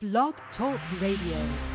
Blog Talk Radio.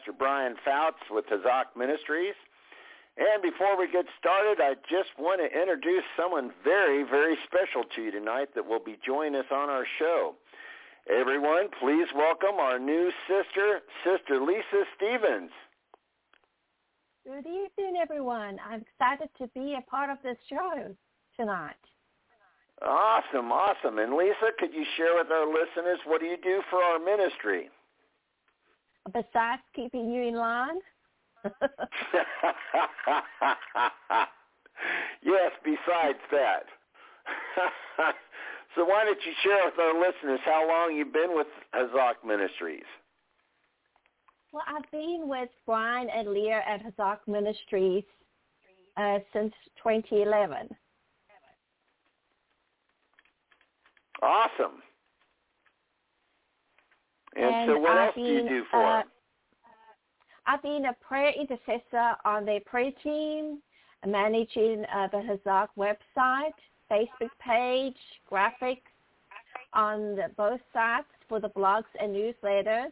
Pastor Brian Fouts with Hazak Ministries. And before we get started, I just want to introduce someone very, very special to you tonight that will be joining us on our show. Everyone, please welcome our new sister, Sister Lisa Stevens. Good evening, everyone. I'm excited to be a part of this show tonight. Awesome, awesome. And Lisa, could you share with our listeners what do you do for our ministry? Besides keeping you in line? yes, besides that. so why don't you share with our listeners how long you've been with Hazak Ministries? Well, I've been with Brian and Leah at Hazak Ministries uh, since 2011. Awesome. And, And so what I've else do you been, do for uh? I've been a prayer intercessor on their prayer team, managing uh, the Hazak website, Facebook page, graphics on the, both sites for the blogs and newsletters.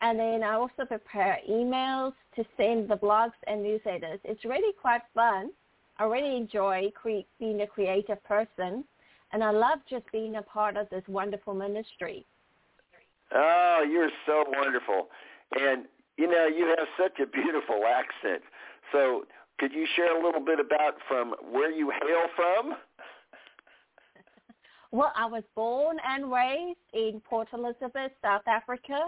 And then I also prepare emails to send the blogs and newsletters. It's really quite fun. I really enjoy cre- being a creative person, and I love just being a part of this wonderful ministry. Oh, you're so wonderful. And, you know, you have such a beautiful accent. So could you share a little bit about from where you hail from? Well, I was born and raised in Port Elizabeth, South Africa,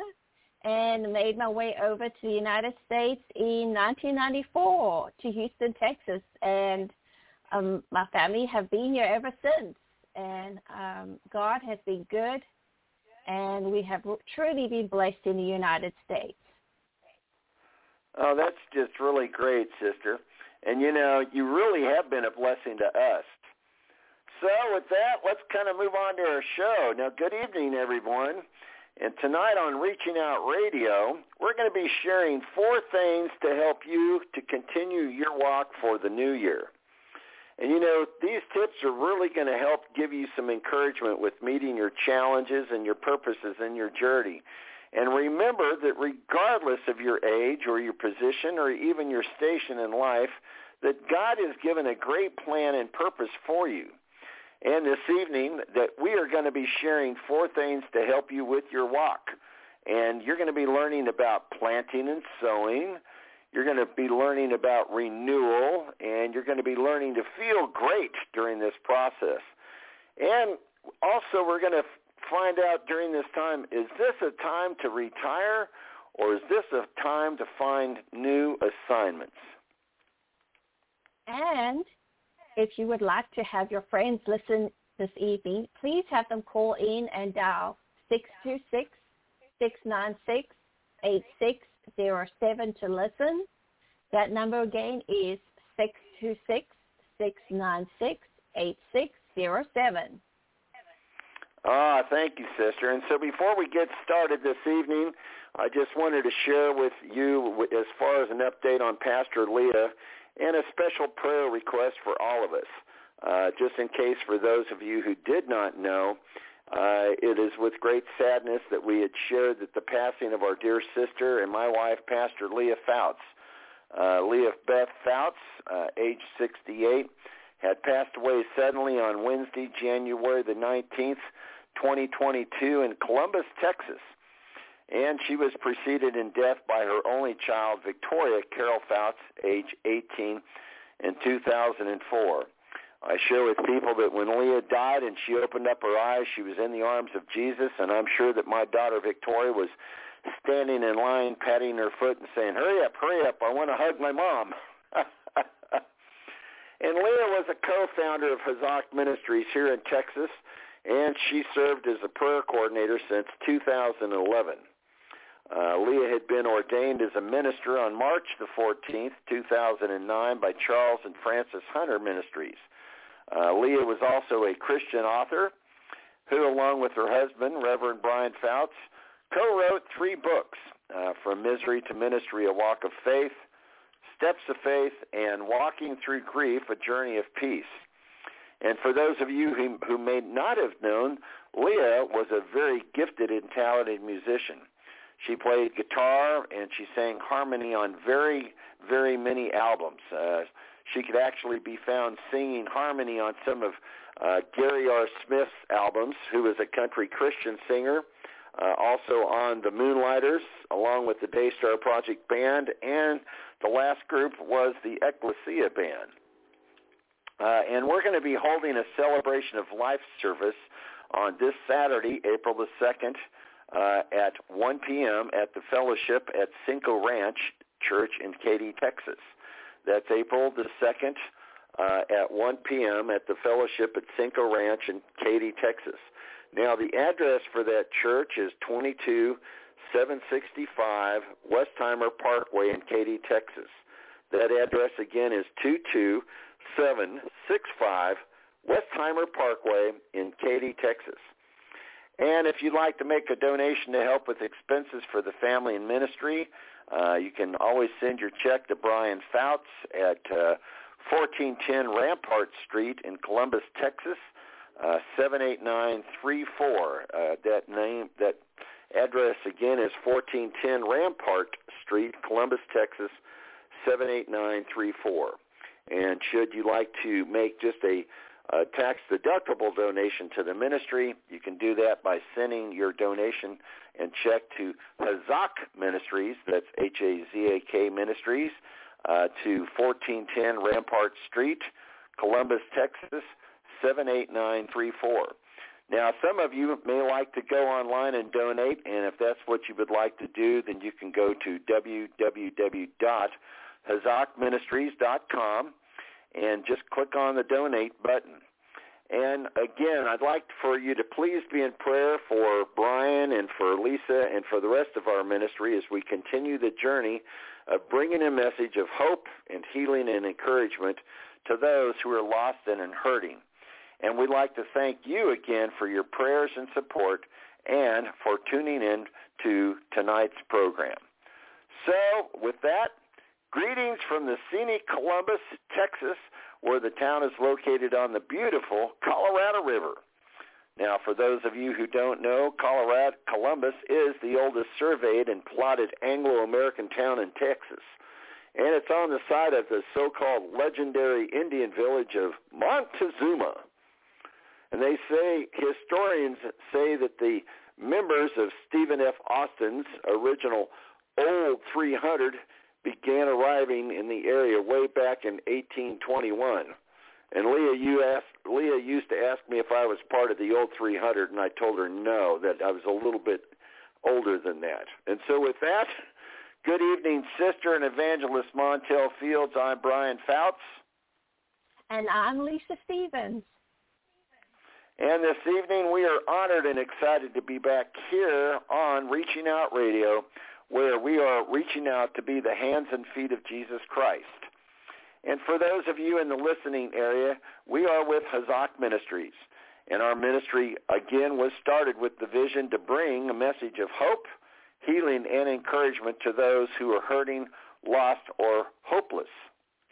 and made my way over to the United States in 1994 to Houston, Texas, and um, my family have been here ever since. And um, God has been good, and we have truly been blessed in the United States. Oh, that's just really great, sister. And you know, you really have been a blessing to us. So with that, let's kind of move on to our show. Now, good evening, everyone. And tonight on Reaching Out Radio, we're going to be sharing four things to help you to continue your walk for the new year. And you know, these tips are really going to help give you some encouragement with meeting your challenges and your purposes in your journey. And remember that regardless of your age or your position or even your station in life, that God has given a great plan and purpose for you. And this evening that we are going to be sharing four things to help you with your walk. And you're going to be learning about planting and sowing. You're going to be learning about renewal, and you're going to be learning to feel great during this process. And also we're going to find out during this time, is this a time to retire or is this a time to find new assignments? And if you would like to have your friends listen this evening, please have them call in and dial 626-696-8607 to listen. That number again is 626-696-8607. Ah, thank you, sister. And so before we get started this evening, I just wanted to share with you as far as an update on Pastor Leah and a special prayer request for all of us. Uh, just in case for those of you who did not know, uh, it is with great sadness that we had shared that the passing of our dear sister and my wife, Pastor Leah Fouts. Uh, Leah Beth Fouts, uh, age 68, had passed away suddenly on Wednesday, January the 19th, 2022 in Columbus, Texas. And she was preceded in death by her only child, Victoria Carol Fouts, age 18, in 2004. I share with people that when Leah died and she opened up her eyes, she was in the arms of Jesus, and I'm sure that my daughter Victoria was standing in line, patting her foot and saying, hurry up, hurry up, I want to hug my mom. and Leah was a co-founder of Hazak Ministries here in Texas, and she served as a prayer coordinator since 2011. Uh, Leah had been ordained as a minister on March the 14th, 2009 by Charles and Frances Hunter Ministries. Uh, Leah was also a Christian author who, along with her husband, Reverend Brian Fouts, co-wrote three books, uh, From Misery to Ministry, A Walk of Faith, Steps of Faith, and Walking Through Grief, A Journey of Peace. And for those of you who, who may not have known, Leah was a very gifted and talented musician. She played guitar and she sang harmony on very, very many albums. Uh, she could actually be found singing harmony on some of uh, Gary R. Smith's albums, who was a country Christian singer, uh, also on the Moonlighters, along with the Daystar Project Band, and the last group was the Ecclesia Band. Uh, and we're going to be holding a celebration of life service on this Saturday, April the 2nd, uh, at 1 p.m. at the fellowship at Cinco Ranch Church in Katy, Texas. That's April the 2nd uh, at 1 p.m. at the fellowship at Cinco Ranch in Katy, Texas. Now, the address for that church is 22765 Westheimer Parkway in Katy, Texas. That address again is 22765 Westheimer Parkway in Katy, Texas. And if you'd like to make a donation to help with expenses for the family and ministry, uh, you can always send your check to Brian Fouts at uh, 1410 Rampart Street in Columbus, Texas, uh, 78934. Uh, that name, that address again is 1410 Rampart Street, Columbus, Texas, 78934. And should you like to make just a uh, tax-deductible donation to the ministry, you can do that by sending your donation and check to Hazak Ministries, that's H-A-Z-A-K Ministries, uh, to 1410 Rampart Street, Columbus, Texas, 78934. Now, some of you may like to go online and donate, and if that's what you would like to do, then you can go to www.hazakministries.com and just click on the donate button. And again, I'd like for you to please be in prayer for Brian and for Lisa and for the rest of our ministry as we continue the journey of bringing a message of hope and healing and encouragement to those who are lost and hurting. And we'd like to thank you again for your prayers and support and for tuning in to tonight's program. So with that, greetings from the scenic Columbus, Texas, where the town is located on the beautiful Colorado River. Now, for those of you who don't know, Colorado, Columbus is the oldest surveyed and plotted Anglo-American town in Texas. And it's on the site of the so-called legendary Indian village of Montezuma. And they say, historians say that the members of Stephen F. Austin's original Old 300 began arriving in the area way back in 1821. And Leah, you asked, Leah used to ask me if I was part of the old 300, and I told her no, that I was a little bit older than that. And so with that, good evening, Sister and Evangelist Montel Fields. I'm Brian Fouts. And I'm Lisa Stevens. And this evening we are honored and excited to be back here on Reaching Out Radio, where we are reaching out to be the hands and feet of Jesus Christ. And for those of you in the listening area, we are with Hazak Ministries. And our ministry, again, was started with the vision to bring a message of hope, healing, and encouragement to those who are hurting, lost, or hopeless.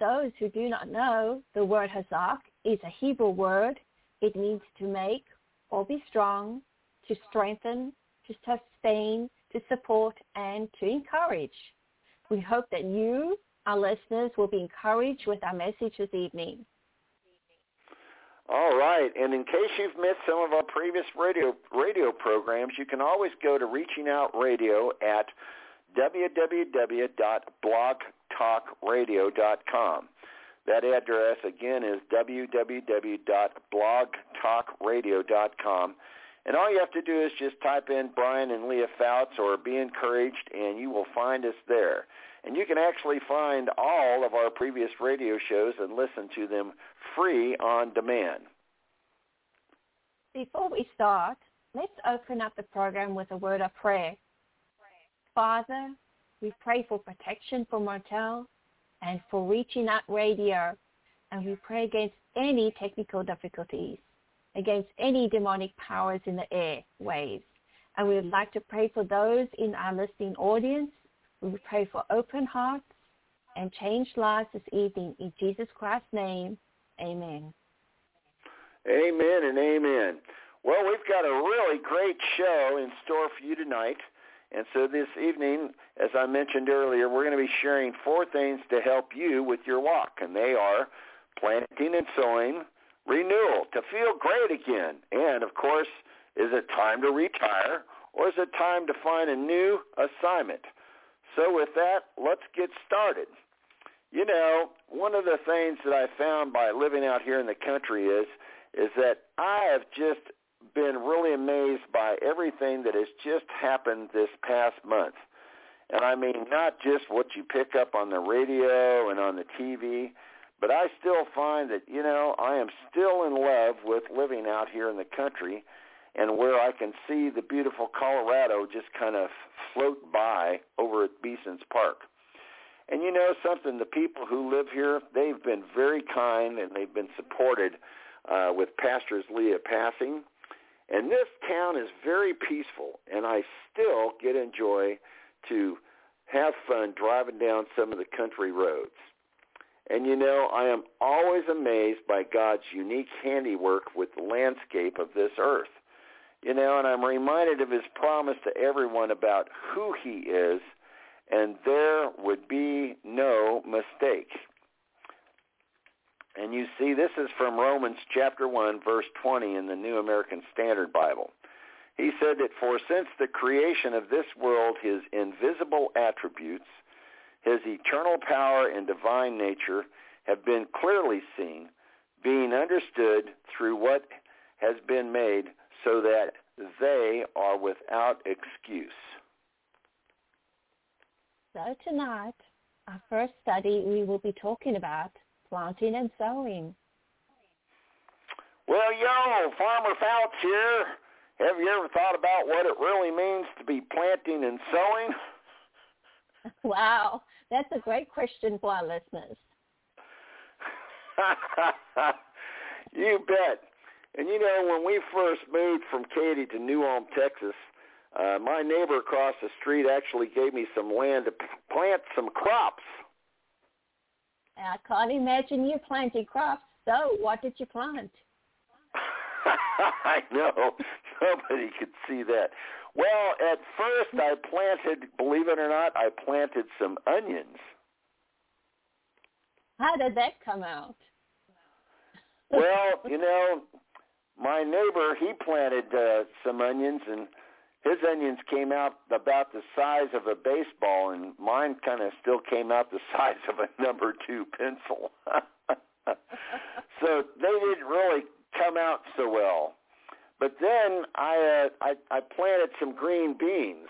Those who do not know, the word Hazak is a Hebrew word. It means to make or be strong, to strengthen, to sustain, to support, and to encourage. We hope that you our listeners will be encouraged with our message this evening. All right, and in case you've missed some of our previous radio radio programs, you can always go to Reaching Out Radio at www.blogtalkradio.com. That address again is www.blogtalkradio.com. And all you have to do is just type in Brian and Leah Fouts or Be Encouraged, and you will find us there. And you can actually find all of our previous radio shows and listen to them free on demand. Before we start, let's open up the program with a word of prayer. Father, we pray for protection for Montel and for reaching out radio, and we pray against any technical difficulties, against any demonic powers in the air waves. And we would like to pray for those in our listening audience we would pray for open hearts and changed lives this evening. In Jesus Christ's name, amen. Amen and amen. Well, we've got a really great show in store for you tonight. And so this evening, as I mentioned earlier, we're going to be sharing four things to help you with your walk. And they are planting and sowing, renewal, to feel great again. And, of course, is it time to retire or is it time to find a new assignment? So with that, let's get started. You know, one of the things that I found by living out here in the country is is that I have just been really amazed by everything that has just happened this past month. And I mean not just what you pick up on the radio and on the TV, but I still find that, you know, I am still in love with living out here in the country and where I can see the beautiful Colorado just kind of float by over at Beason's Park. And you know something, the people who live here, they've been very kind and they've been supported uh, with Pastor's Leah passing. And this town is very peaceful, and I still get enjoy to have fun driving down some of the country roads. And you know, I am always amazed by God's unique handiwork with the landscape of this earth. You know, and I'm reminded of his promise to everyone about who he is, and there would be no mistake. And you see, this is from Romans chapter 1, verse 20 in the New American Standard Bible. He said that for since the creation of this world, his invisible attributes, his eternal power and divine nature have been clearly seen, being understood through what has been made so that they are without excuse. So tonight, our first study, we will be talking about planting and sowing. Well, yo, Farmer Fouts here. Have you ever thought about what it really means to be planting and sowing? Wow, that's a great question for our listeners. you bet. And you know, when we first moved from Katy to New Ulm, Texas, uh, my neighbor across the street actually gave me some land to plant some crops. I can't imagine you planting crops. So what did you plant? I know. Nobody could see that. Well, at first I planted, believe it or not, I planted some onions. How did that come out? well, you know, my neighbor, he planted uh, some onions and his onions came out about the size of a baseball, and mine kind of still came out the size of a number two pencil. so they didn't really come out so well. But then I, uh, I I planted some green beans.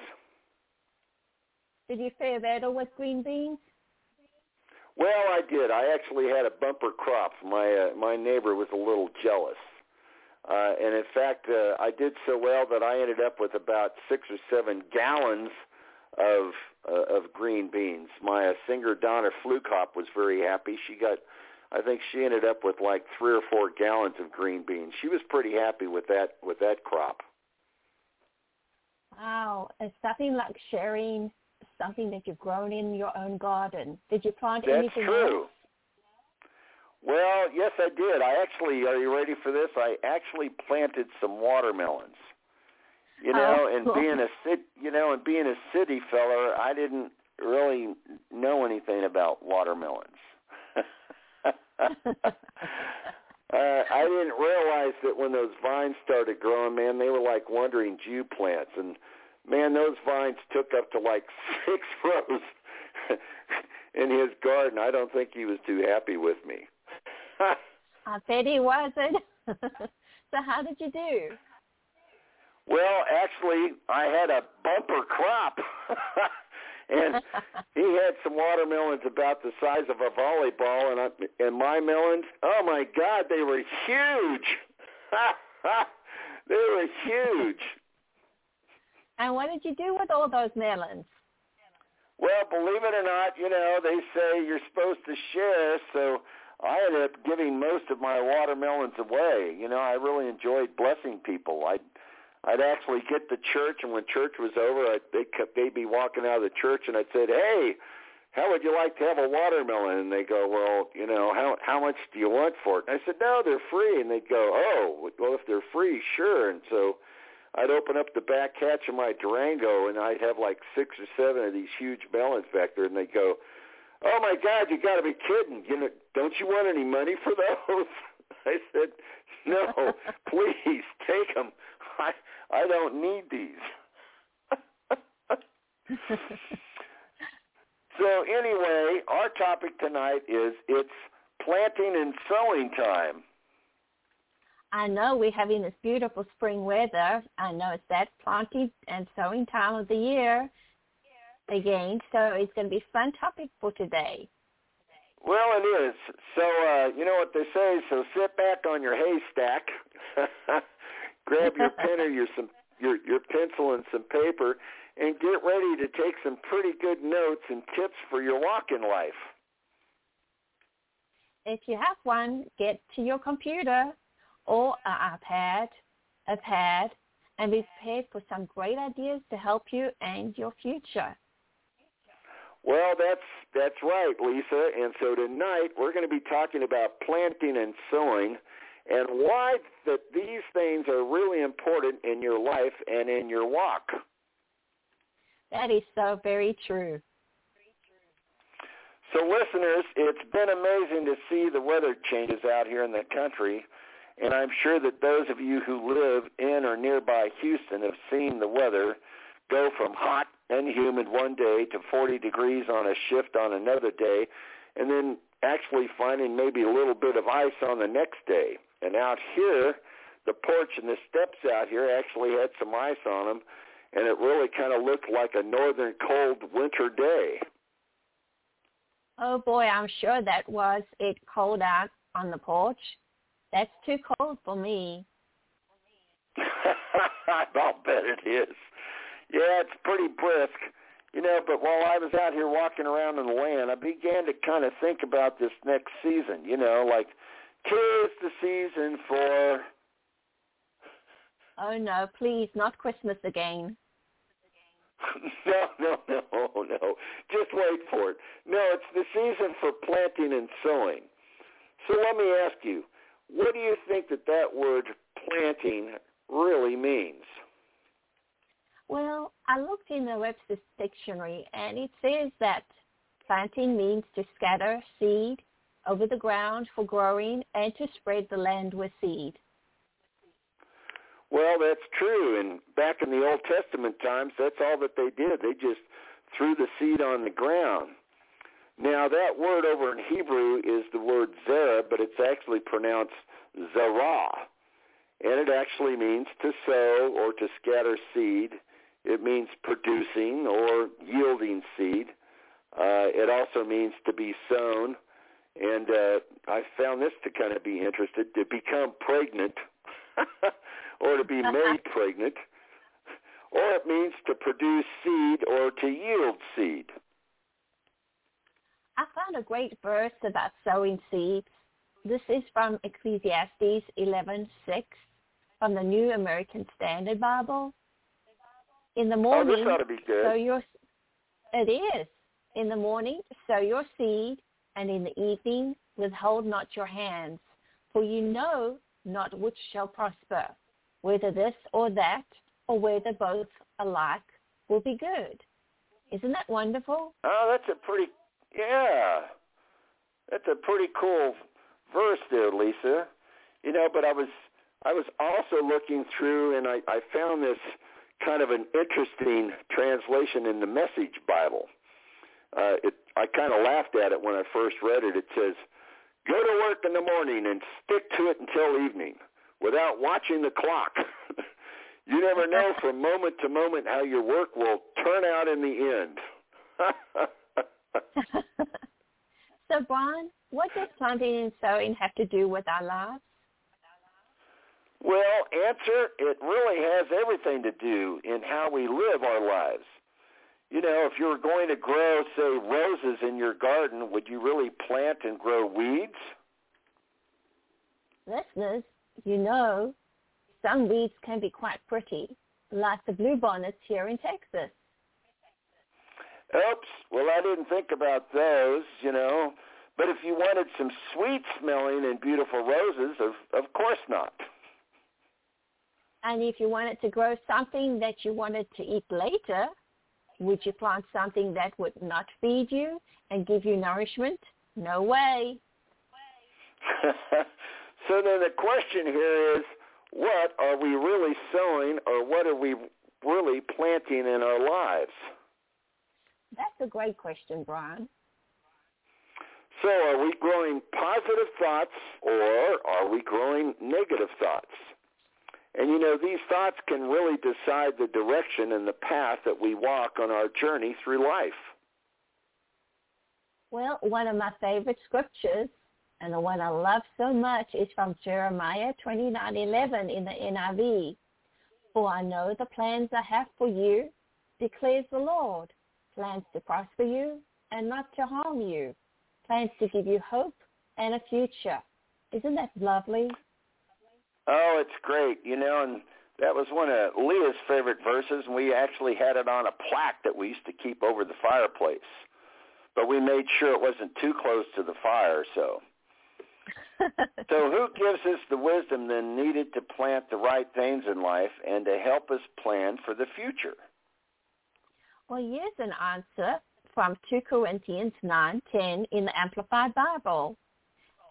Did you fare better with green beans? Well, I did. I actually had a bumper crop. My uh, my neighbor was a little jealous. Uh, and in fact, uh, I did so well that I ended up with about six or seven gallons of uh, of green beans. My uh, singer Donna Flukop was very happy. She got, I think she ended up with like three or four gallons of green beans. She was pretty happy with that with that crop. Wow, it's something like sharing something that you've grown in your own garden. Did you plant That's anything true. else? Well, yes, I did. I actually, are you ready for this? I actually planted some watermelons. You oh, know, oh, and cool. being a cit, you know, and being a city feller, I didn't really know anything about watermelons. uh, I didn't realize that when those vines started growing, man, they were like wandering Jew plants, and man, those vines took up to like six rows in his garden. I don't think he was too happy with me. I bet he wasn't. so how did you do? Well, actually, I had a bumper crop. And he had some watermelons about the size of a volleyball, and I, and my melons, oh my God, they were huge. they were huge. And what did you do with all those melons? Well, believe it or not, you know they say you're supposed to share, so I ended up giving most of my watermelons away. You know, I really enjoyed blessing people. I'd I'd actually get to church, and when church was over, I'd, they'd, they'd be walking out of the church, and I'd say, "Hey, how would you like to have a watermelon?" And they go, "Well, you know, how how much do you want for it?" And I said, "No, they're free." And they'd go, "Oh, well, if they're free, sure." And so I'd open up the back hatch of my Durango, and I'd have like six or seven of these huge melons back there, and they'd go, "Oh my God, you got to be kidding! You know, don't you want any money for those?" I said, "No, please take them. I I don't need these." so anyway, our topic tonight is it's planting and sowing time. I know we're having this beautiful spring weather. I know it's that planting and sowing time of the year again, so it's going to be a fun topic for today. Well, it is. So uh, you know what they say. So sit back on your haystack, grab your pen or your some your your pencil and some paper, and get ready to take some pretty good notes and tips for your walk in life. If you have one, get to your computer or an iPad, a pad, and be prepared for some great ideas to help you and your future. Well, that's that's right, Lisa. And so tonight we're going to be talking about planting and sowing and why that these things are really important in your life and in your walk. That is so very true. So listeners, it's been amazing to see the weather changes out here in the country. And I'm sure that those of you who live in or nearby Houston have seen the weather go from hot and humid one day to 40 degrees on a shift on another day, and then actually finding maybe a little bit of ice on the next day. And out here, the porch and the steps out here actually had some ice on them, and it really kind of looked like a northern cold winter day. Oh boy, I'm sure that was it cold out on the porch. That's too cold for me. I'll bet it is. Yeah, it's pretty brisk. You know, but while I was out here walking around in the land, I began to kind of think about this next season. You know, like, tis the season for. Oh no, please, not Christmas again. no, no, no, no. Just wait for it. No, it's the season for planting and sowing. So let me ask you, what do you think that that word planting really means? Well, I looked in the Webster's dictionary and it says that planting means to scatter seed over the ground for growing and to spread the land with seed. Well, that's true. And back in the Old Testament times, that's all that they did. They just threw the seed on the ground. Now, that word over in Hebrew is the word zerah, but it's actually pronounced zarah. And it actually means to sow or to scatter seed. It means producing or yielding seed. Uh, it also means to be sown. And uh, I found this to kind of be interested, to become pregnant or to be made pregnant. Or it means to produce seed or to yield seed. I found a great verse about sowing seeds. This is from Ecclesiastes 11:6 from the New American Standard Bible. In the morning, oh, this ought to be good. sow your it is. In the morning, sow your seed, and in the evening, withhold not your hands, for you know not which shall prosper, whether this or that, or whether both alike will be good. Isn't that wonderful? Oh, that's a pretty yeah. That's a pretty cool verse there, Lisa. You know, but I was I was also looking through and I, I found this kind of an interesting translation in the Message Bible. Uh, it, I kind of laughed at it when I first read it. It says, "Go to work in the morning and stick to it until evening, without watching the clock." you never know from moment to moment how your work will turn out in the end. so, Brian, what does planting and sowing have to do with our lives? Well, answer, it really has everything to do in how we live our lives. You know, if you were going to grow, say, roses in your garden, would you really plant and grow weeds? Listeners, you know, some weeds can be quite pretty, like the bluebonnets here in Texas. Oops, well, I didn't think about those, you know. But if you wanted some sweet smelling and beautiful roses, of, of course not. And if you wanted to grow something that you wanted to eat later, would you plant something that would not feed you and give you nourishment? No way. so then the question here is, what are we really sowing or what are we really planting in our lives? That's a great question, Brian. So are we growing positive thoughts or are we growing negative thoughts? And you know, these thoughts can really decide the direction and the path that we walk on our journey through life. Well, one of my favorite scriptures and the one I love so much is from Jeremiah 29:11 in the NIV. For I know the plans I have for you, declares the Lord, plans to prosper you and not to harm you, plans to give you hope and a future. Isn't that lovely? Oh, it's great. You know, and that was one of Leah's favorite verses, and we actually had it on a plaque that we used to keep over the fireplace. but we made sure it wasn't too close to the fire. So, so who gives us the wisdom then needed to plant the right things in life and to help us plan for the future? Well, here's an answer from 2 Corinthians 9:10 in the Amplified Bible.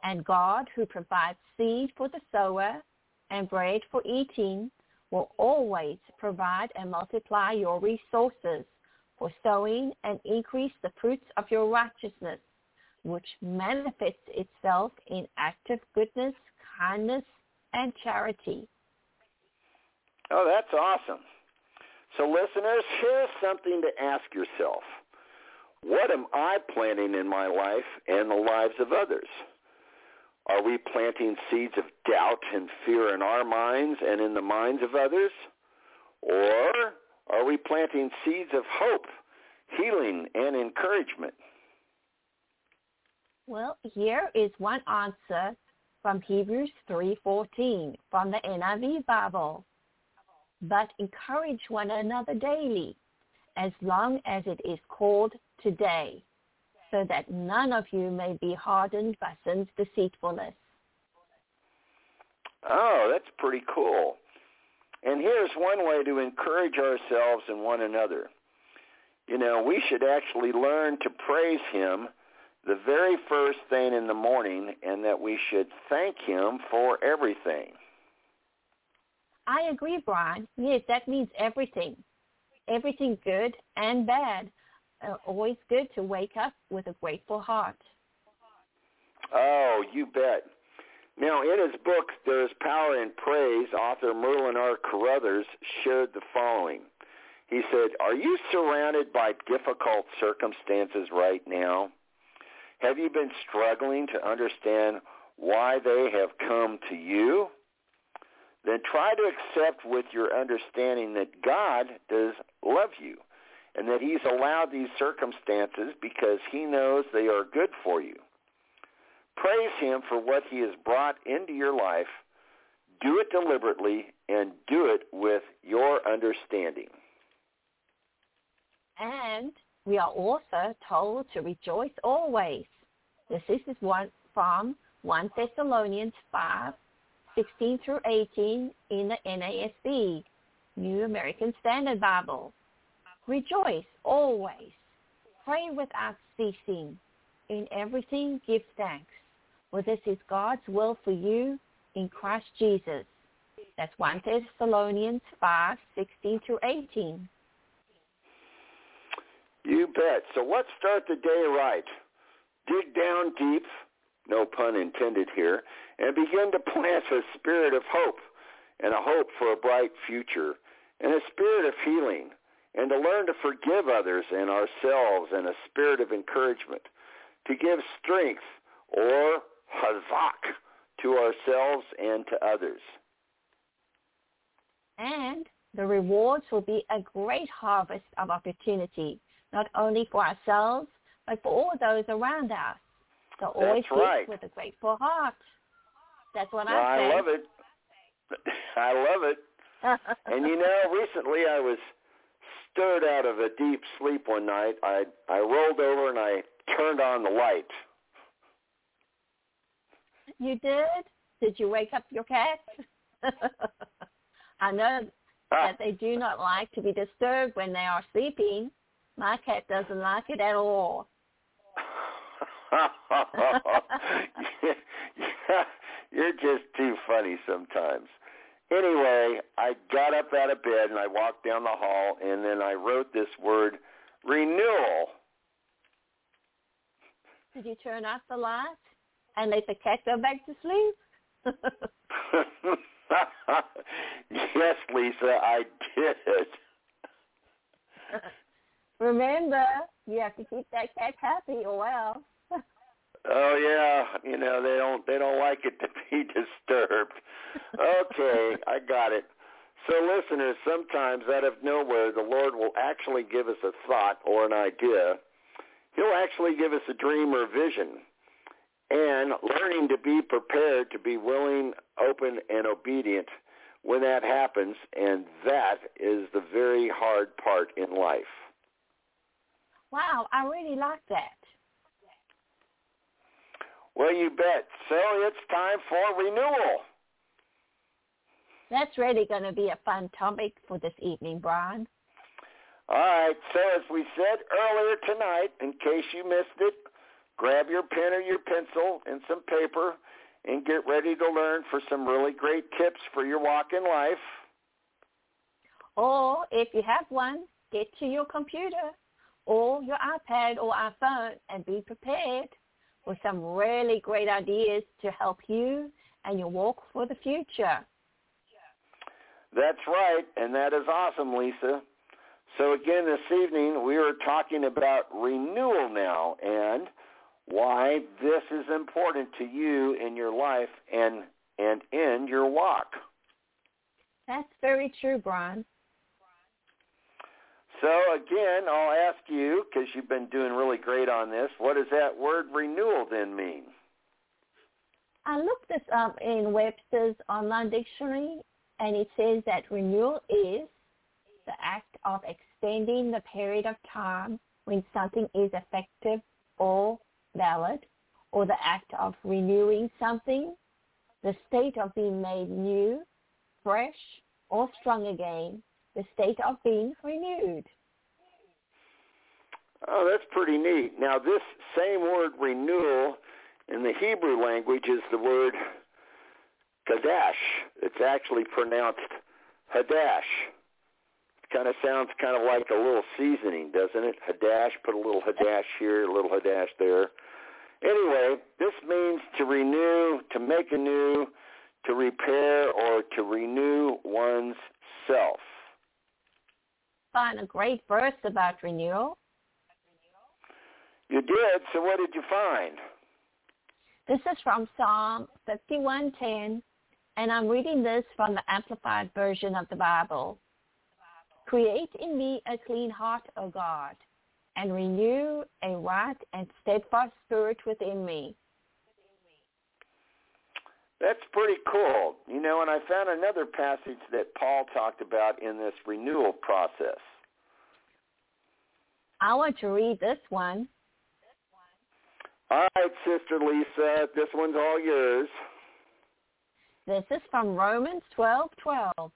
And God, who provides seed for the sower and bread for eating, will always provide and multiply your resources for sowing and increase the fruits of your righteousness, which manifests itself in active goodness, kindness, and charity. Oh, that's awesome. So listeners, here's something to ask yourself. What am I planting in my life and the lives of others? Are we planting seeds of doubt and fear in our minds and in the minds of others? Or are we planting seeds of hope, healing, and encouragement? Well, here is one answer from Hebrews 3:14 from the NIV Bible. But encourage one another daily, as long as it is called today, so that none of you may be hardened by sin's deceitfulness. Oh, that's pretty cool. And here's one way to encourage ourselves and one another. You know, we should actually learn to praise him the very first thing in the morning and that we should thank him for everything. I agree, Brian. Yes, that means everything. Everything good and bad Uh, always good to wake up with a grateful heart. Oh, you bet. Now, in his book, There is Power in Praise, author Merlin R. Carothers shared the following. He said, are you surrounded by difficult circumstances right now? Have you been struggling to understand why they have come to you? Then try to accept with your understanding that God does love you and that he's allowed these circumstances because he knows they are good for you. Praise him for what he has brought into your life. Do it deliberately and do it with your understanding. And we are also told to rejoice always. This is one from 1 Thessalonians 5, 16 through 18 in the NASB, New American Standard Bible. Rejoice always. Pray without ceasing. In everything give thanks. For this is God's will for you in Christ Jesus. That's 1 Thessalonians 5, 16 through 18. You bet. So let's start the day right. Dig down deep, no pun intended here, and begin to plant a spirit of hope and a hope for a bright future and a spirit of healing and to learn to forgive others and ourselves in a spirit of encouragement, to give strength or hazak to ourselves and to others. And the rewards will be a great harvest of opportunity, not only for ourselves, but for all those around us. So always That's right. with a grateful heart. That's what well, I say. I love it. I love it. and you know, recently I was stirred out of a deep sleep one night. I I rolled over and I turned on the light. You did? Did you wake up your cat? I know Ah. that they do not like to be disturbed when they are sleeping. My cat doesn't like it at all. yeah, you're just too funny sometimes. Anyway, I got up out of bed and I walked down the hall and then I wrote this word, renewal. Did you turn off the light and let the cat go back to sleep? yes, Lisa, I did. Remember, you have to keep that cat happy or well. Oh yeah, you know they don't they don't like it to be disturbed. Okay, I got it. So listeners, sometimes out of nowhere the Lord will actually give us a thought or an idea. He'll actually give us a dream or vision. And learning to be prepared to be willing, open, and obedient when that happens, and that is the very hard part in life. Wow, I really like that. Well, you bet. So it's time for renewal. That's really going to be a fun topic for this evening, Brian. All right. So as we said earlier tonight, in case you missed it, grab your pen or your pencil and some paper and get ready to learn for some really great tips for your walk in life. Or if you have one, get to your computer or your iPad or iPhone and be prepared with some really great ideas to help you and your walk for the future. That's right, and that is awesome, Lisa. So again, this evening we are talking about renewal now and why this is important to you in your life and and in your walk. That's very true, Brian. So again, I'll ask you, because you've been doing really great on this, what does that word renewal then mean? I looked this up in Webster's online dictionary, and it says that renewal is the act of extending the period of time when something is effective or valid, or the act of renewing something, the state of being made new, fresh, or strong again, the state of being renewed. Oh, that's pretty neat. Now, this same word renewal in the Hebrew language is the word kadash. It's actually pronounced hadash. Kind of sounds kind of like a little seasoning, doesn't it? Hadash, put a little hadash here, a little hadash there. Anyway, this means to renew, to make anew, to repair, or to renew one's self find a great verse about renewal. You did. So what did you find? This is from Psalm 51:10, and I'm reading this from the Amplified Version of the Bible. Create in me a clean heart, O God, and renew a right and steadfast spirit within me. That's pretty cool. You know, and I found another passage that Paul talked about in this renewal process. I want to read this one. All right, Sister Lisa, this one's all yours. This is from Romans 12:12,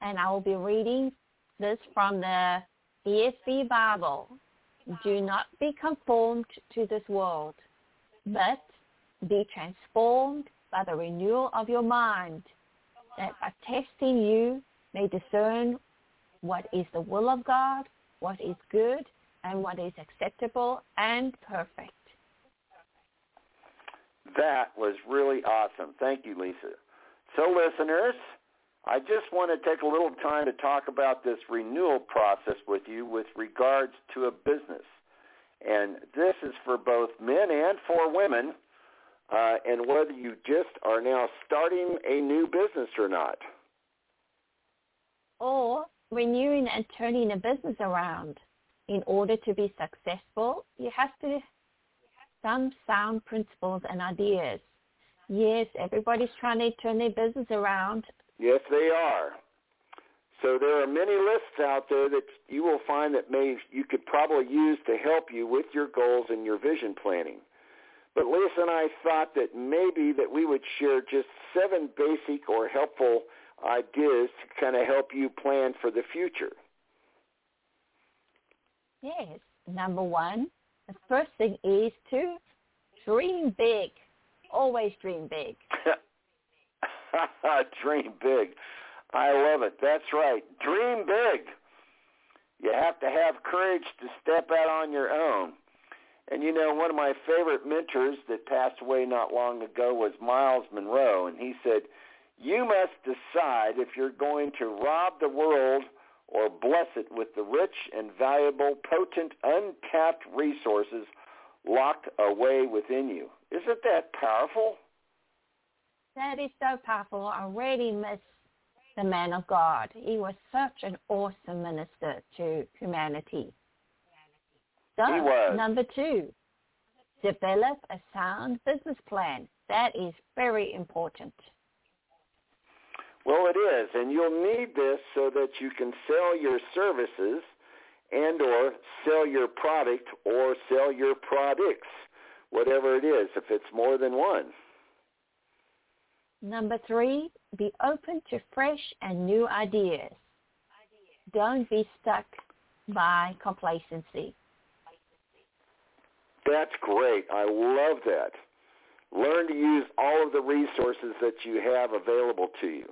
and I will be reading this from the ESV Bible. Do not be conformed to this world, but be transformed by the renewal of your mind, that by testing you may discern what is the will of God, what is good, and what is acceptable and perfect. That was really awesome. Thank you, Lisa. So listeners, I just want to take a little time to talk about this renewal process with you with regards to a business. And this is for both men and for women uh, and whether you just are now starting a new business or not. Or renewing and turning a business around. In order to be successful, you have to have some sound principles and ideas. Yes, everybody's trying to turn their business around. Yes, they are. So there are many lists out there that you will find that may you could probably use to help you with your goals and your vision planning. But Lisa and I thought that maybe that we would share just seven basic or helpful ideas to kind of help you plan for the future. Yes. Number one, the first thing is to dream big. Always dream big. dream big. I love it. That's right. Dream big. You have to have courage to step out on your own. And you know, one of my favorite mentors that passed away not long ago was Myles Munroe, and he said, "You must decide if you're going to rob the world or bless it with the rich and valuable, potent, untapped resources locked away within you." Isn't that powerful? That is so powerful. I really miss the man of God. He was such an awesome minister to humanity. So, number two, develop a sound business plan. That is very important. Well, it is, and you'll need this so that you can sell your services and or sell your product or sell your products, whatever it is, if it's more than one. Number three, be open to fresh and new ideas. Don't be stuck by complacency. That's great. I love that. Learn to use all of the resources that you have available to you.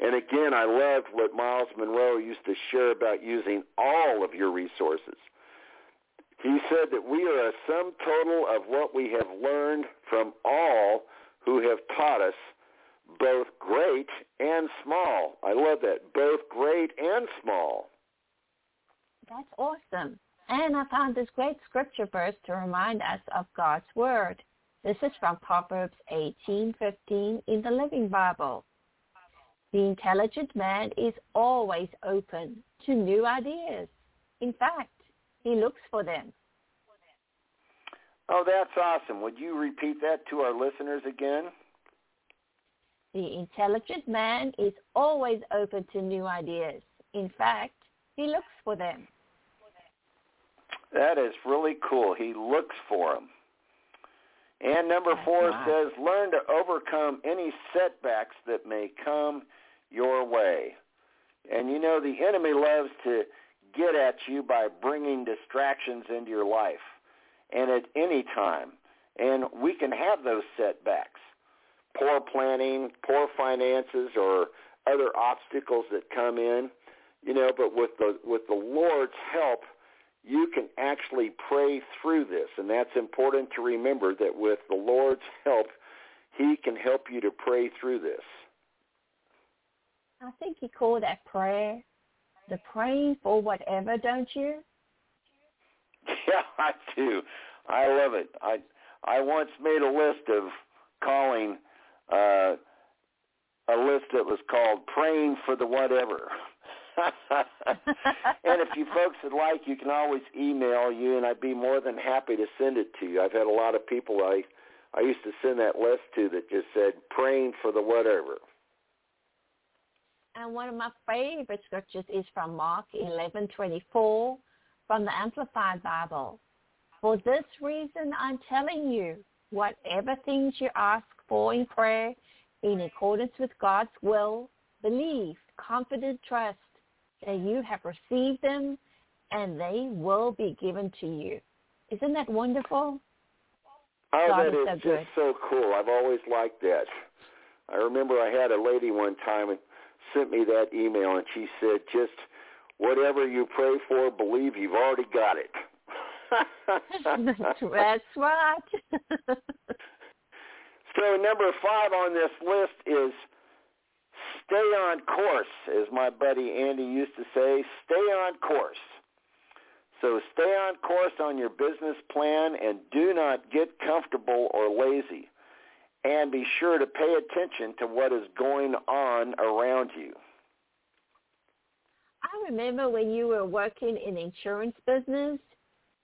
And again, I loved what Myles Munroe used to share about using all of your resources. He said that we are a sum total of what we have learned from all who have taught us, both great and small. I love that, both great and small. That's awesome. And I found this great scripture verse to remind us of God's word. This is from Proverbs 18:15 in the Living Bible. The intelligent man is always open to new ideas. In fact, he looks for them. Oh, that's awesome. Would you repeat that to our listeners again? The intelligent man is always open to new ideas. In fact, he looks for them. That is really cool. He looks for them. And number oh, four says, learn to overcome any setbacks that may come your way. And you know, the enemy loves to get at you by bringing distractions into your life and at any time. And we can have those setbacks. Poor planning, poor finances, or other obstacles that come in. You know, but with the with the Lord's help, you can actually pray through this. And that's important to remember that with the Lord's help, he can help you to pray through this. I think you call that prayer the praying for whatever, don't you? Yeah, I do. I love it. I I once made a list of calling uh, a list that was called praying for the whatever. and if you folks would like, you can always email you, and I'd be more than happy to send it to you. I've had a lot of people I I used to send that list to that just said praying for the whatever. And one of my favorite scriptures is from Mark 11:24 from the Amplified Bible. For this reason, I'm telling you, whatever things you ask for in prayer, in accordance with God's will, believe, confident trust that you have received them and they will be given to you. Isn't that wonderful? Oh, God that is is so just so cool. I've always liked that. I remember I had a lady one time and sent me that email, and she said, "Just whatever you pray for, believe you've already got it." That's right. so number five on this list is stay on course, as my buddy Andy used to say. Stay on course. So stay on course on your business plan and do not get comfortable or lazy. And be sure to pay attention to what is going on around you. I remember when you were working in insurance business,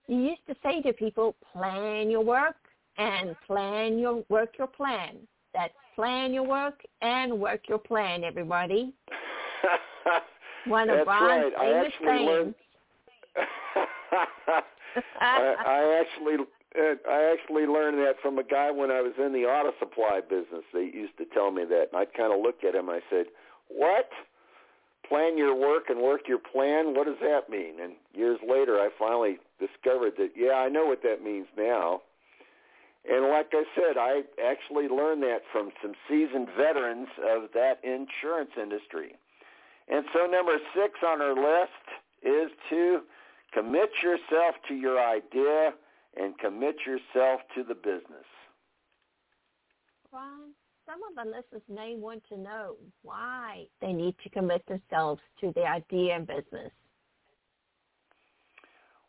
you used to say to people, plan your work and plan your work your plan. That's plan your work and work your plan, everybody. One of That's Brian's right. I actually learned. I, I actually uh, I actually learned that from a guy when I was in the auto supply business. They used to tell me that, and I'd kind of look at him. I said, "What? Plan your work and work your plan? What does that mean?" And years later, I finally discovered that. Yeah, I know what that means now. And like I said, I actually learned that from some seasoned veterans of that insurance industry. And so number six on our list is to commit yourself to your idea and commit yourself to the business. Ron, some of the listeners may want to know why they need to commit themselves to the idea and business.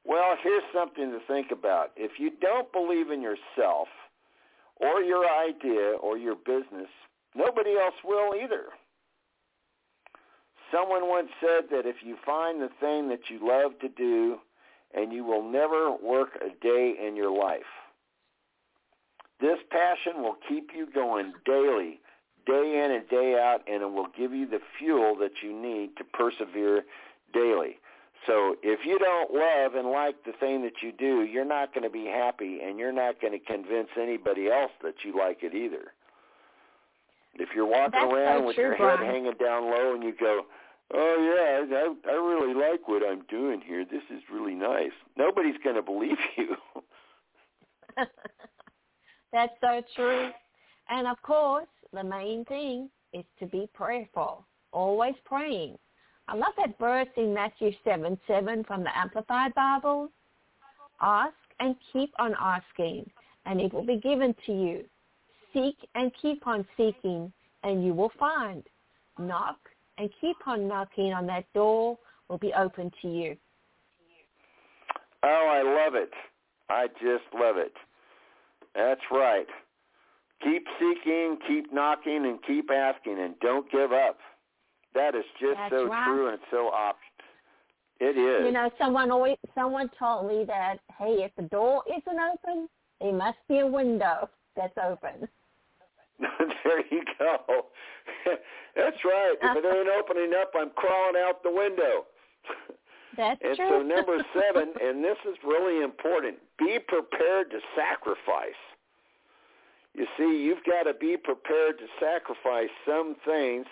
Well, here's something to think about. If you don't believe in yourself or your idea or your business, nobody else will either. Someone once said that if you find the thing that you love to do and you will never work a day in your life. This passion will keep you going daily, day in and day out, and it will give you the fuel that you need to persevere daily. So if you don't love and like the thing that you do, you're not going to be happy and you're not going to convince anybody else that you like it either. If you're walking That's around so with true, your Brian. head hanging down low and you go, "Oh yeah, I, I really like what I'm doing here. This is really nice." Nobody's going to believe you. That's so true. And of course, the main thing is to be prayerful, always praying. I love that verse in Matthew 7, 7 from the Amplified Bible. Ask and keep on asking, and it will be given to you. Seek and keep on seeking, and you will find. Knock and keep on knocking on that door will be open to you. Oh, I love it. I just love it. That's right. Keep seeking, keep knocking, and keep asking, and don't give up. That is just That's so right. true and so opt. It is. You know, someone always someone told me that hey, if the door isn't open, there must be a window that's open. there you go. That's right. If it ain't opening up, I'm crawling out the window. That's and true. so number seven, and this is really important, be prepared to sacrifice. You see, you've got to be prepared to sacrifice some things,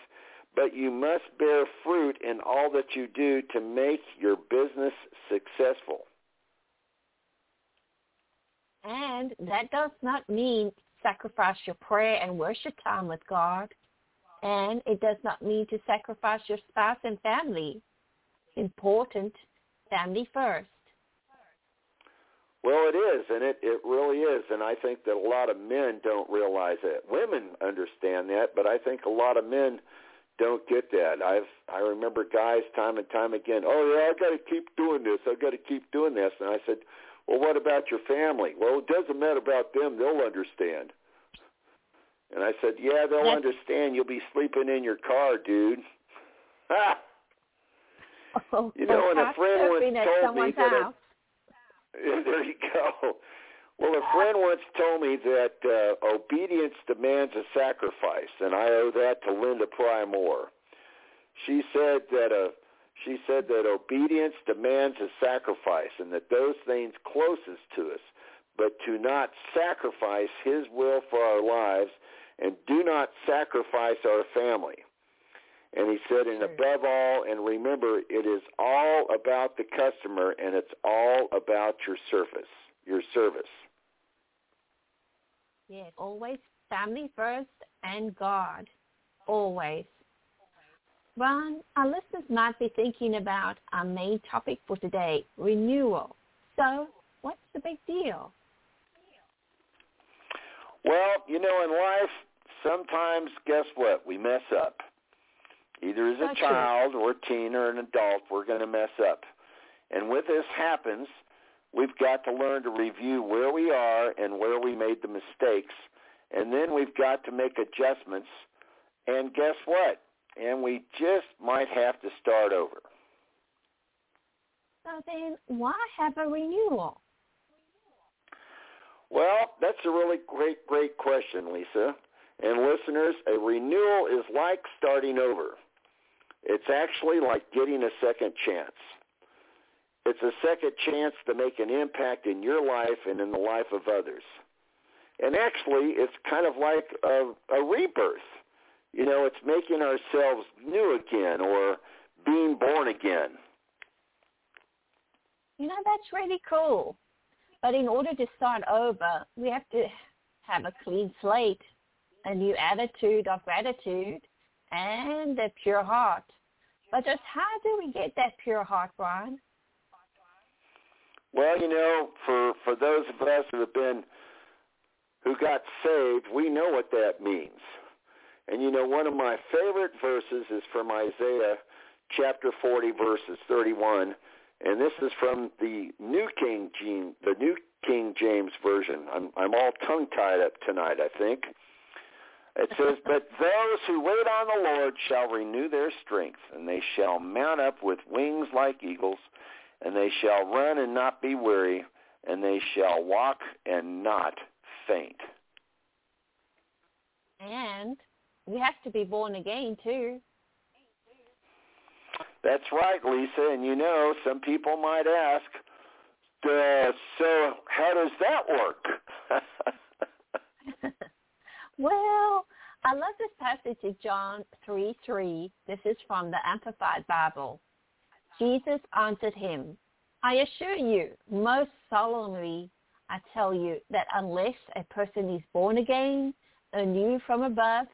but you must bear fruit in all that you do to make your business successful. and that does not mean sacrifice your prayer and worship time with God. And it does not mean to sacrifice your spouse and family. Important, family first. Well, it is, and it, it really is, and I think that a lot of men don't realize that. Women understand that, but I think a lot of men don't get that. I've I remember guys time and time again. Oh yeah, I got to keep doing this. I got to keep doing this. And I said, well, what about your family? Well, it doesn't matter about them. They'll understand. And I said, yeah, they'll That's- understand. You'll be sleeping in your car, dude. Ha! Oh, You know, and a friend once told me that a- there you go. Well, a friend once told me that uh, obedience demands a sacrifice, and I owe that to Linda Prymore. She said that uh, she said that obedience demands a sacrifice, and that those things closest to us, but to not sacrifice His will for our lives, and do not sacrifice our family. And he said, and above all, and remember, it is all about the customer, and it's all about your service, your service. Yes, always family first and God. Always. Ron, our listeners might be thinking about our main topic for today, renewal. So, what's the big deal? Well, you know, in life, sometimes, guess what? We mess up. Either as a true. child or a teen or an adult, we're going to mess up. And when this happens, we've got to learn to review where we are and where we made the mistakes. And then we've got to make adjustments. And guess what? And we just might have to start over. So then, why have a renewal? Well, that's a really great, great question, Lisa. And listeners, a renewal is like starting over. It's actually like getting a second chance. It's a second chance to make an impact in your life and in the life of others. And actually, it's kind of like a, a rebirth. You know, it's making ourselves new again or being born again. You know, that's really cool. But in order to start over, we have to have a clean slate, a new attitude of gratitude, and a pure heart. But just how do we get that pure heart, Brian? Well, you know, for for those of us who have been who got saved, we know what that means. And you know, one of my favorite verses is from Isaiah chapter 40 verses 31, and this is from the New King James, the New King James version. I'm I'm all tongue tied up tonight, I think. It says, "But those who wait on the Lord shall renew their strength, and they shall mount up with wings like eagles, and they shall run and not be weary, and they shall walk and not faint." And we have to be born again too. That's right, Lisa. And you know, some people might ask, uh, so how does that work? well, I love this passage in John 3, 3. This is from the Amplified Bible. Jesus answered him, I assure you, most solemnly, I tell you that unless a person is born again, anew from above,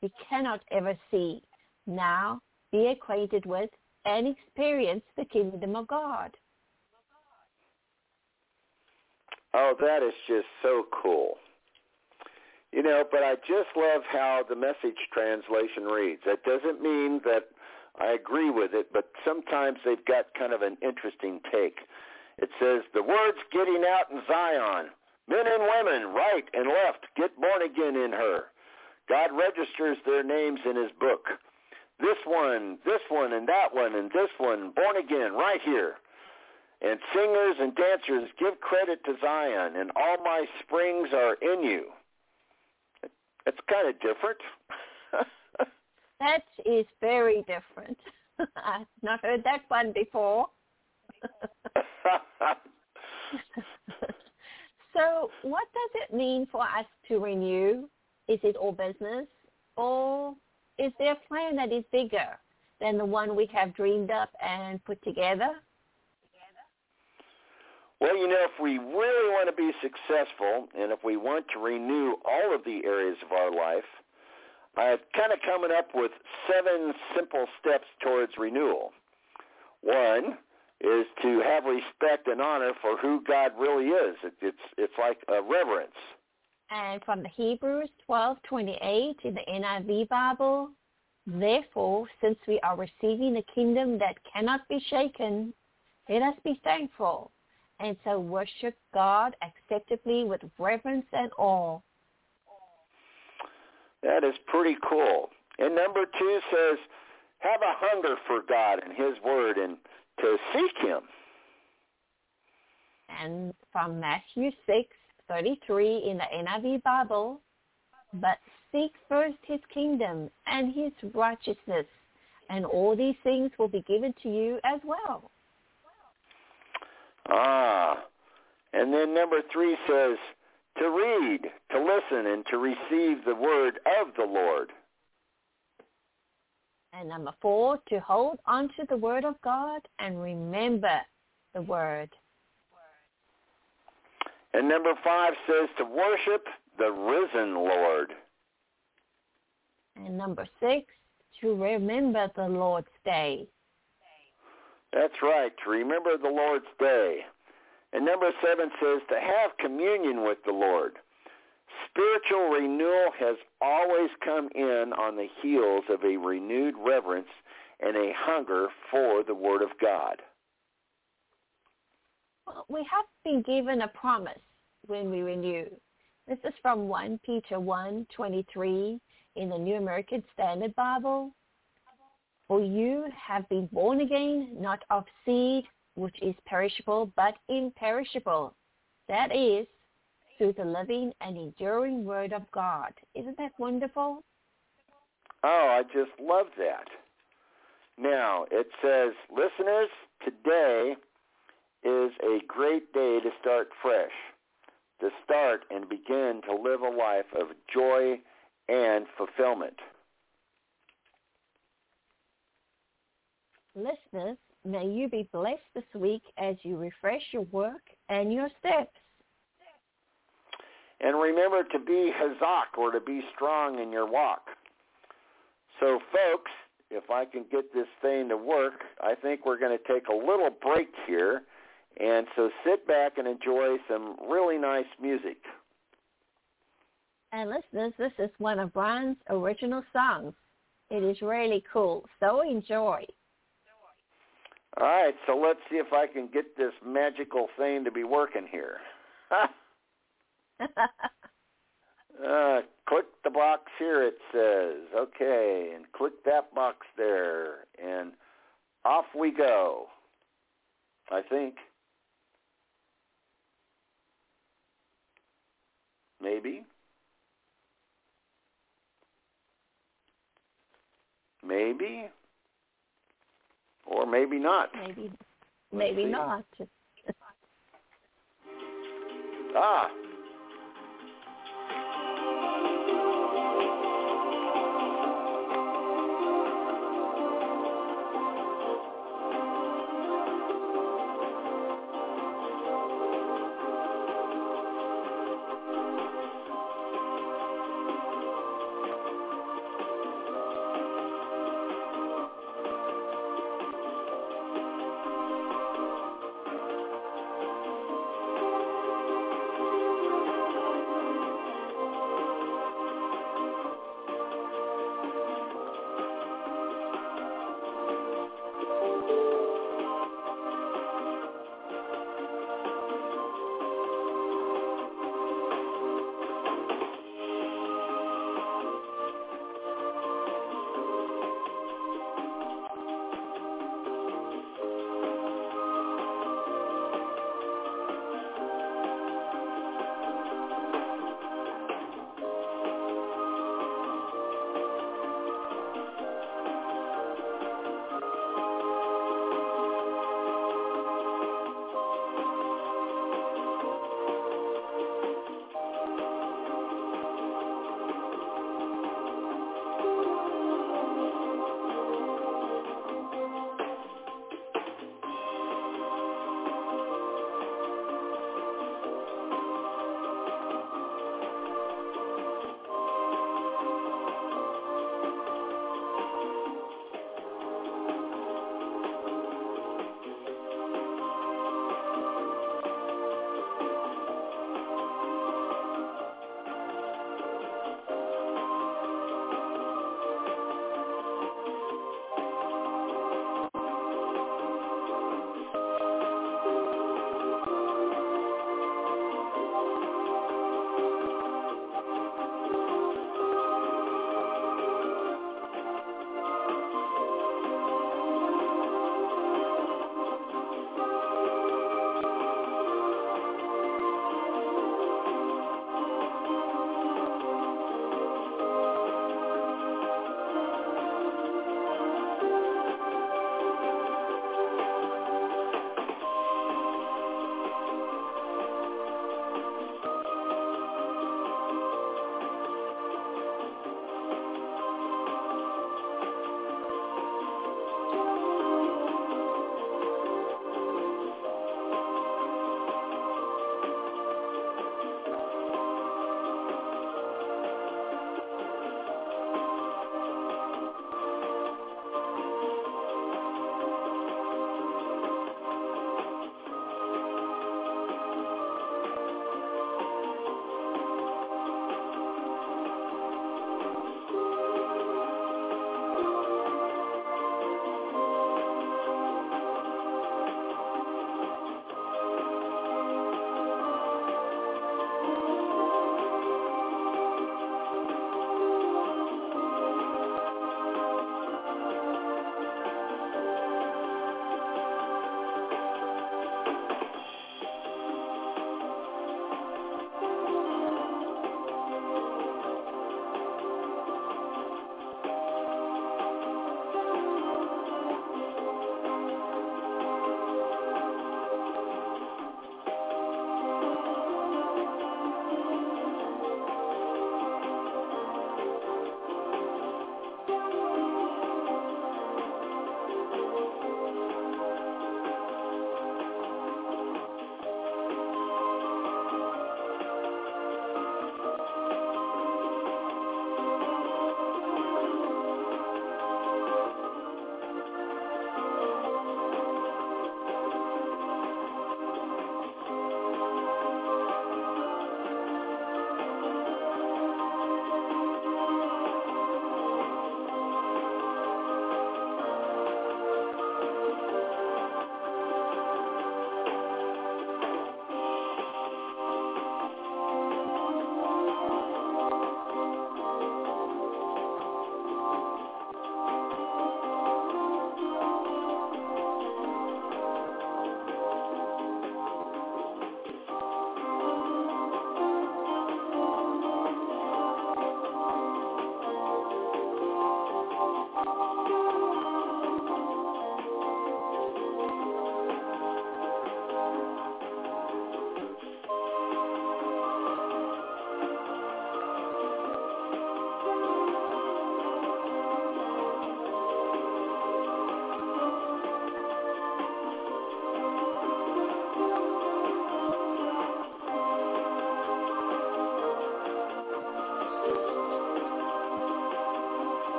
he cannot ever see, now be acquainted with, and experience the kingdom of God. Oh, that is just so cool. You know, but I just love how the message translation reads. That doesn't mean that I agree with it, but sometimes they've got kind of an interesting take. It says, the word's getting out in Zion. Men and women, right and left, get born again in her. God registers their names in his book. This one, this one, and that one, and this one, born again, right here. And singers and dancers give credit to Zion, and all my springs are in you. It's kind of different. that is very different. I've not heard that one before. so what does it mean for us to renew? Is it all business? Or is there a plan that is bigger than the one we have dreamed up and put together? Well, you know, if we really want to be successful and if we want to renew all of the areas of our life, I've kind of coming up with seven simple steps towards renewal. One is to have respect and honor for who God really is. It, it's it's like a reverence. And from the Hebrews 12:28 in the NIV Bible, therefore, since we are receiving a kingdom that cannot be shaken, let us be thankful and so worship God acceptably with reverence and awe. That is pretty cool. And number two says, have a hunger for God and his word and to seek him. And from Matthew 6, 33 in the NIV Bible, but seek first his kingdom and his righteousness, and all these things will be given to you as well. Ah. And then number three says to read, to listen, and to receive the word of the Lord. And number four, to hold onto the word of God and remember the word. And number five says to worship the risen Lord. And number six, to remember the Lord's day. That's right, to remember the Lord's day. And number seven says to have communion with the Lord. Spiritual renewal has always come in on the heels of a renewed reverence and a hunger for the Word of God. We have been given a promise when we renew. This is from 1 Peter 1:23 in the New American Standard Bible. For you have been born again, not of seed which is perishable, but imperishable. That is, through the living and enduring Word of God. Isn't that wonderful? Oh, I just love that. Now, it says, listeners, today is a great day to start fresh, to start and begin to live a life of joy and fulfillment. Listeners, may you be blessed this week as you refresh your work and your steps. And remember to be hazak or to be strong in your walk. So folks, if I can get this thing to work, I think we're going to take a little break here. And so sit back and enjoy some really nice music. And listeners, this is one of Brian's original songs. It is really cool. So enjoy. All right, so let's see if I can get this magical thing to be working here. uh, click the box here, it says. Okay, and click that box there, and off we go, I think. Maybe. Maybe or maybe not. Maybe, maybe not. Ah,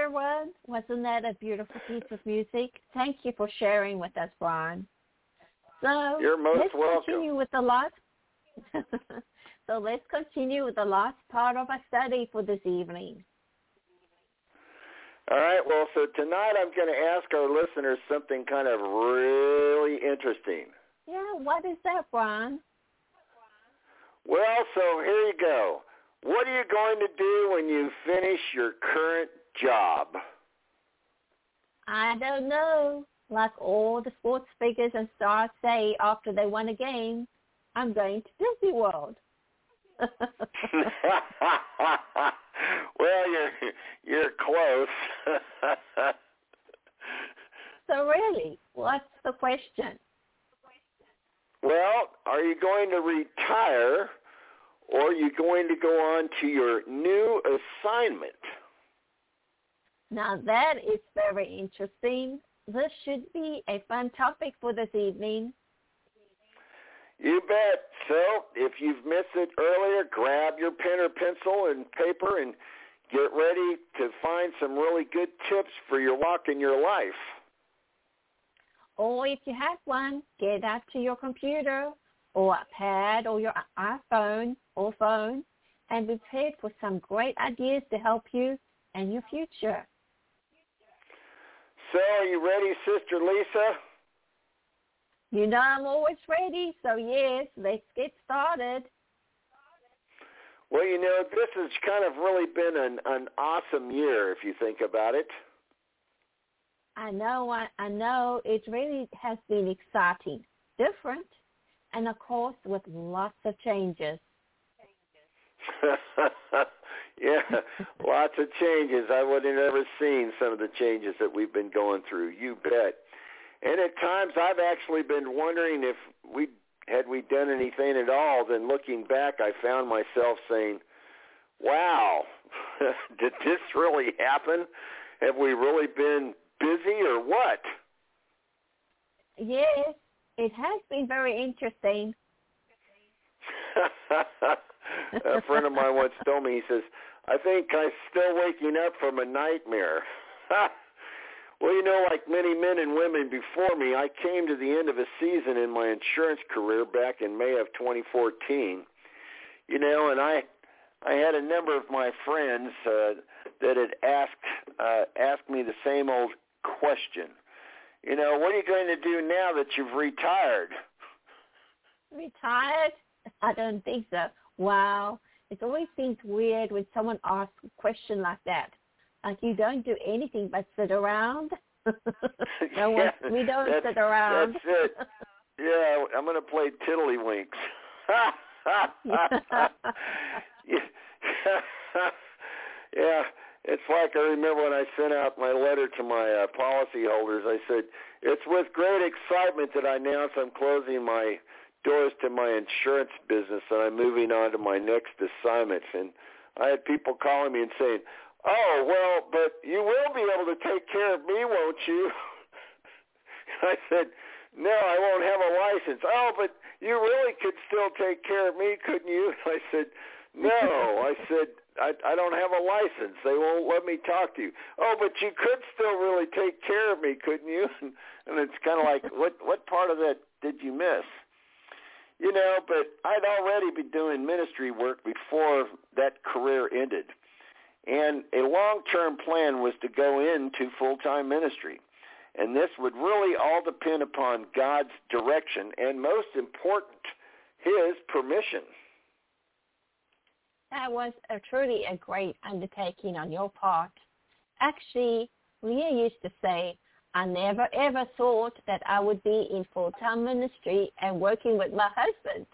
everyone. Wasn't that a beautiful piece of music? Thank you for sharing with us, Brian. So You're most let's welcome. continue with the last. so let's continue with the last part of our study for this evening. All right. Well, so tonight I'm going to ask our listeners something kind of really interesting. Yeah, what is that, Brian? Well, so here you go. What are you going to do when you finish your current job? I don't know. Like all the sports figures and stars say after they won a game, I'm going to Disney World. well, you're you're close. so really, what's the question? Well, are you going to retire or are you going to go on to your new assignment? Now that is very interesting. This should be a fun topic for this evening. You bet. So if you've missed it earlier, grab your pen or pencil and paper and get ready to find some really good tips for your walk in your life. Or if you have one, get out to your computer or a pad or your iPhone or phone and be prepared for some great ideas to help you and your future. So are you ready, Sister Lisa? You know I'm always ready, so yes, let's get started. Well, you know, this has kind of really been an, an awesome year if you think about it. I know, I, I know it really has been exciting, different, and of course with lots of changes. yeah, lots of changes. I would have never seen some of the changes that we've been going through. You bet. And at times I've actually been wondering if we had we done anything at all. Then looking back, I found myself saying, "Wow, did this really happen? Have we really been busy or what?" Yes, it has been very interesting. a friend of mine once told me, he says, I think I'm still waking up from a nightmare. well, you know, like many men and women before me, I came to the end of a season in my insurance career back in May of 2014. You know, and I I had a number of my friends uh, that had asked uh, asked me the same old question. You know, what are you going to do now that you've retired? Retired? I don't think so. Wow. It always seems weird when someone asks a question like that. Like you don't do anything but sit around. no yeah, one, we don't sit around. That's it. Yeah, I'm going to play tiddlywinks. yeah, it's like I remember when I sent out my letter to my uh, policyholders. I said, "It's with great excitement that I announce I'm closing my doors to my insurance business and I'm moving on to my next assignment." And I had people calling me and saying, "Oh, well, but you will be able to take care of me, won't you?" And I said, "No, I won't have a license." "Oh, but you really could still take care of me, couldn't you?" I said, "No." I said, I, I don't have a license. They won't let me talk to you. Oh, but you could still really take care of me, couldn't you? And, and it's kind of like, what what part of that did you miss? You know, but I'd already been doing ministry work before that career ended. And a long-term plan was to go into full-time ministry. And this would really all depend upon God's direction and most important, his permission. That was a, truly a great undertaking on your part. Actually, Leah used to say, I never ever thought that I would be in full-time ministry and working with my husband.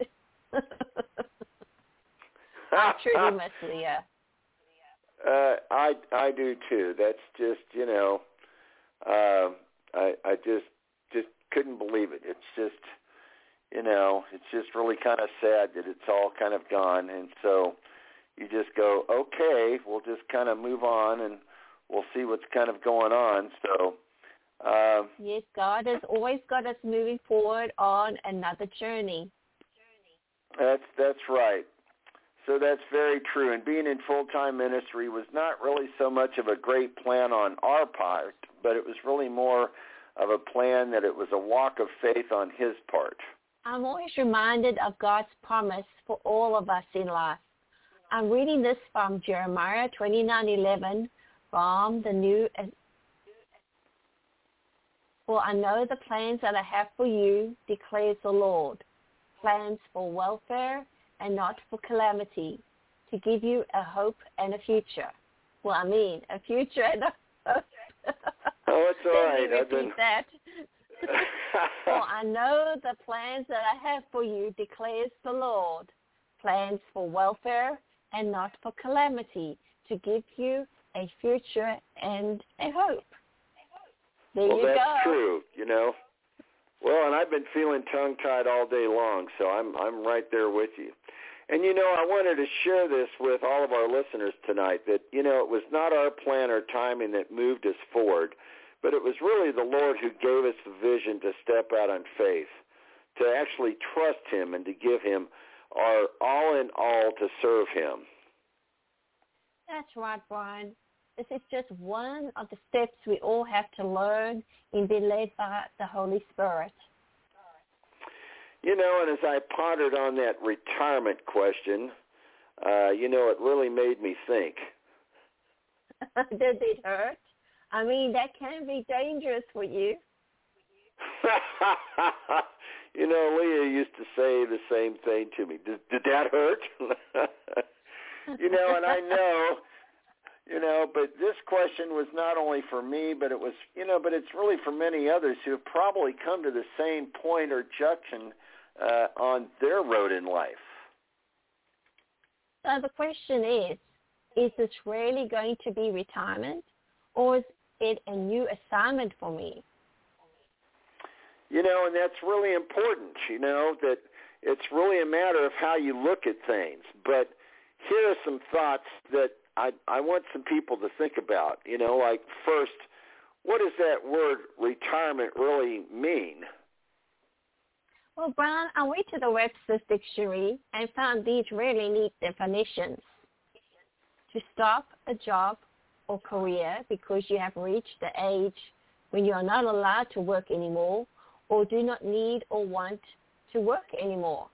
I truly miss Leah. Uh, I I do too. That's just you know, uh, I I just just couldn't believe it. It's just you know, it's just really kind of sad that it's all kind of gone, and so you just go, okay, we'll just kind of move on and we'll see what's kind of going on. So, uh, yes, God has always got us moving forward on another journey. That's that's right. So that's very true. And being in full-time ministry was not really so much of a great plan on our part, but it was really more of a plan that it was a walk of faith on his part. I'm always reminded of God's promise for all of us in life. I'm reading this from Jeremiah 29:11 from the New For I know the plans that I have for you, declares the Lord, plans for welfare and not for calamity, to give you a hope and a future. Well, I mean, a future and a hope. Oh, it's all right. Me repeat that. For I know the plans that I have for you, declares the Lord, plans for welfare and not for calamity, to give you a future and a hope. There well, you that's go. true. You know. Well, and I've been feeling tongue-tied all day long, so I'm I'm right there with you. And you know, I wanted to share this with all of our listeners tonight that you know it was not our plan or timing that moved us forward, but it was really the Lord who gave us the vision to step out on faith, to actually trust Him and to give Him our all in all to serve Him. That's right, Brian. This is just one of the steps we all have to learn in being led by the Holy Spirit. You know, and as I pondered on that retirement question, uh, you know, it really made me think. Did it hurt? I mean, that can be dangerous for you. you know, Leah used to say the same thing to me. Did, did that hurt? you know, and I know you know but this question was not only for me but it was you know but it's really for many others who have probably come to the same point or junction uh, on their road in life. So the question is is this really going to be retirement or is it a new assignment for me? You know and that's really important you know that it's really a matter of how you look at things. But here are some thoughts that I I want some people to think about. You know, like first, what does that word retirement really mean? Well, Brian, I went to the Webster's Dictionary and found these really neat definitions. To stop a job or career because you have reached the age when you are not allowed to work anymore or do not need or want to work anymore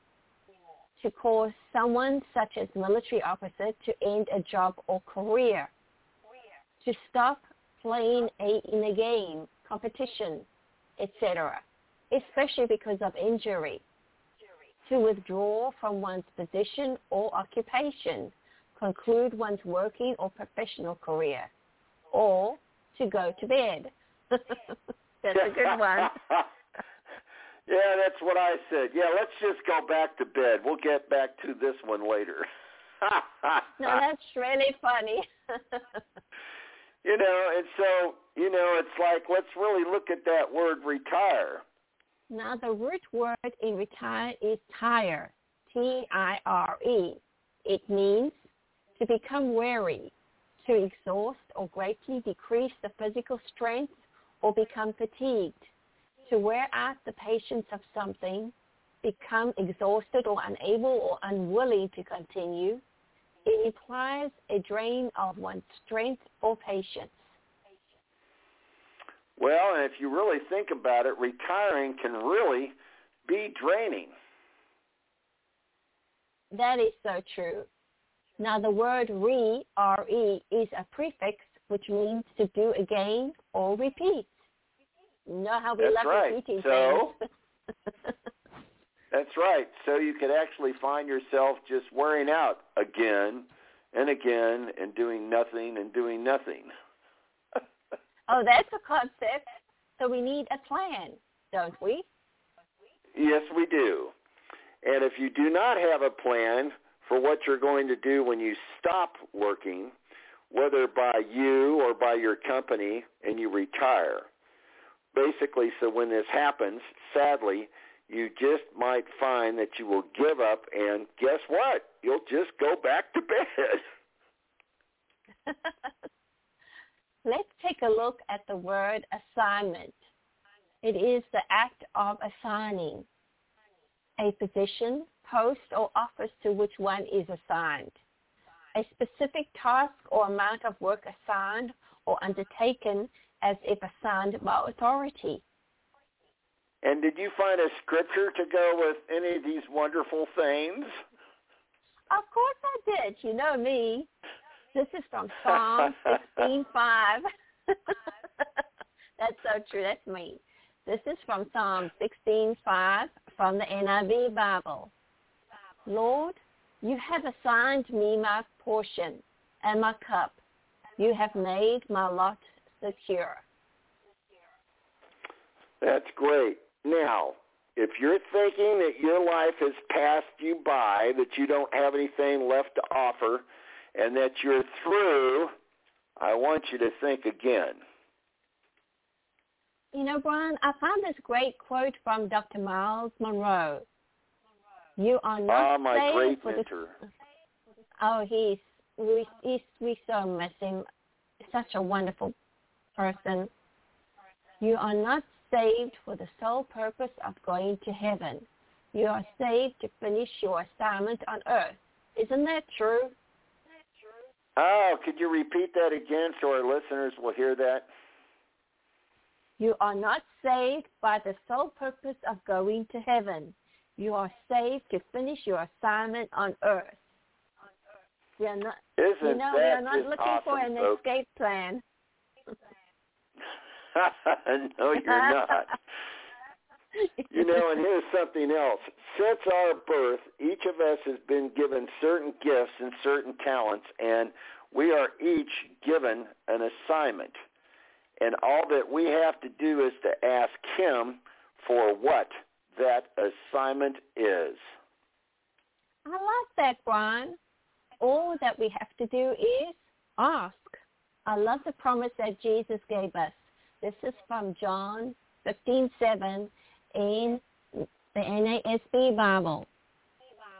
to cause someone such as military officer to end a job or career, to stop playing a, in a game, competition, etc., especially because of injury, to withdraw from one's position or occupation, conclude one's working or professional career, or to go to bed. That's a good one. Yeah, that's what I said. Yeah, let's just go back to bed. We'll get back to this one later. no, that's really funny. you know, and so, you know, it's like let's really look at that word retire. Now, the root word in retire is tire, T-I-R-E. It means to become weary, to exhaust or greatly decrease the physical strength or become fatigued to wear out the patience of something, become exhausted or unable or unwilling to continue, it implies a drain of one's strength or patience. Well, and if you really think about it, retiring can really be draining. That is so true. Now the word re, R-E, is a prefix which means to do again or repeat. Know how we that's love right. repeating so, that's right. So you could actually find yourself just wearing out again and again and doing nothing and doing nothing. oh, that's a concept. So we need a plan, don't we? Yes, we do. And if you do not have a plan for what you're going to do when you stop working, whether by you or by your company and you retire, basically, so when this happens, sadly, you just might find that you will give up and guess what? You'll just go back to bed. Let's take a look at the word assignment. It is the act of assigning. a position, post, or office to which one is assigned. A specific task or amount of work assigned or undertaken as if assigned by authority. And did you find a scripture to go with any of these wonderful things? Of course I did. You know me. This is from Psalm 16:5. That's so true. That's me. This is from Psalm 16:5 from the NIV Bible. Lord, you have assigned me my portion and my cup. You have made my lot secure. That's great. Now, if you're thinking that your life has passed you by, that you don't have anything left to offer, and that you're through, I want you to think again. You know, Brian, I found this great quote from Dr. Myles Munroe. You are not ah, my saved great for mentor. the. Oh, he's we he's, we so miss him. Such a wonderful person. You are not saved for the sole purpose of going to heaven. You are saved to finish your assignment on earth. Isn't that true? Oh, could you repeat that again so our listeners will hear that? You are not saved by the sole purpose of going to heaven. You are saved to finish your assignment on earth. We are not, Isn't you know, we are not looking awesome, for an folks? escape plan. no, you're not. You know, and here's something else. Since our birth, each of us has been given certain gifts and certain talents, and we are each given an assignment. And all that we have to do is to ask him for what that assignment is. I like that, Brian. All that we have to do is ask. I love the promise that Jesus gave us. This is from John 15:7 in the NASB Bible.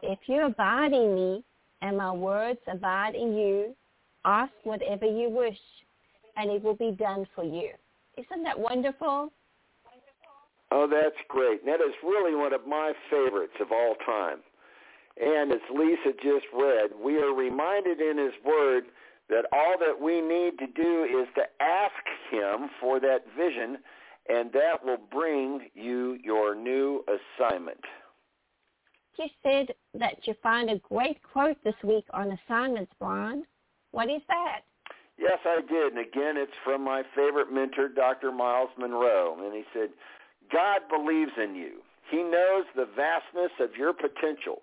If you abide in me and my words abide in you, ask whatever you wish, and it will be done for you. Isn't that wonderful? Oh, that's great. That is really one of my favorites of all time. And as Lisa just read, we are reminded in his word that all that we need to do is to ask him for that vision, and that will bring you your new assignment. You said that you find a great quote this week on assignments, Brian. What is that? Yes, I did. And again, it's from my favorite mentor, Dr. Myles Munroe. And he said, God believes in you. He knows the vastness of your potential.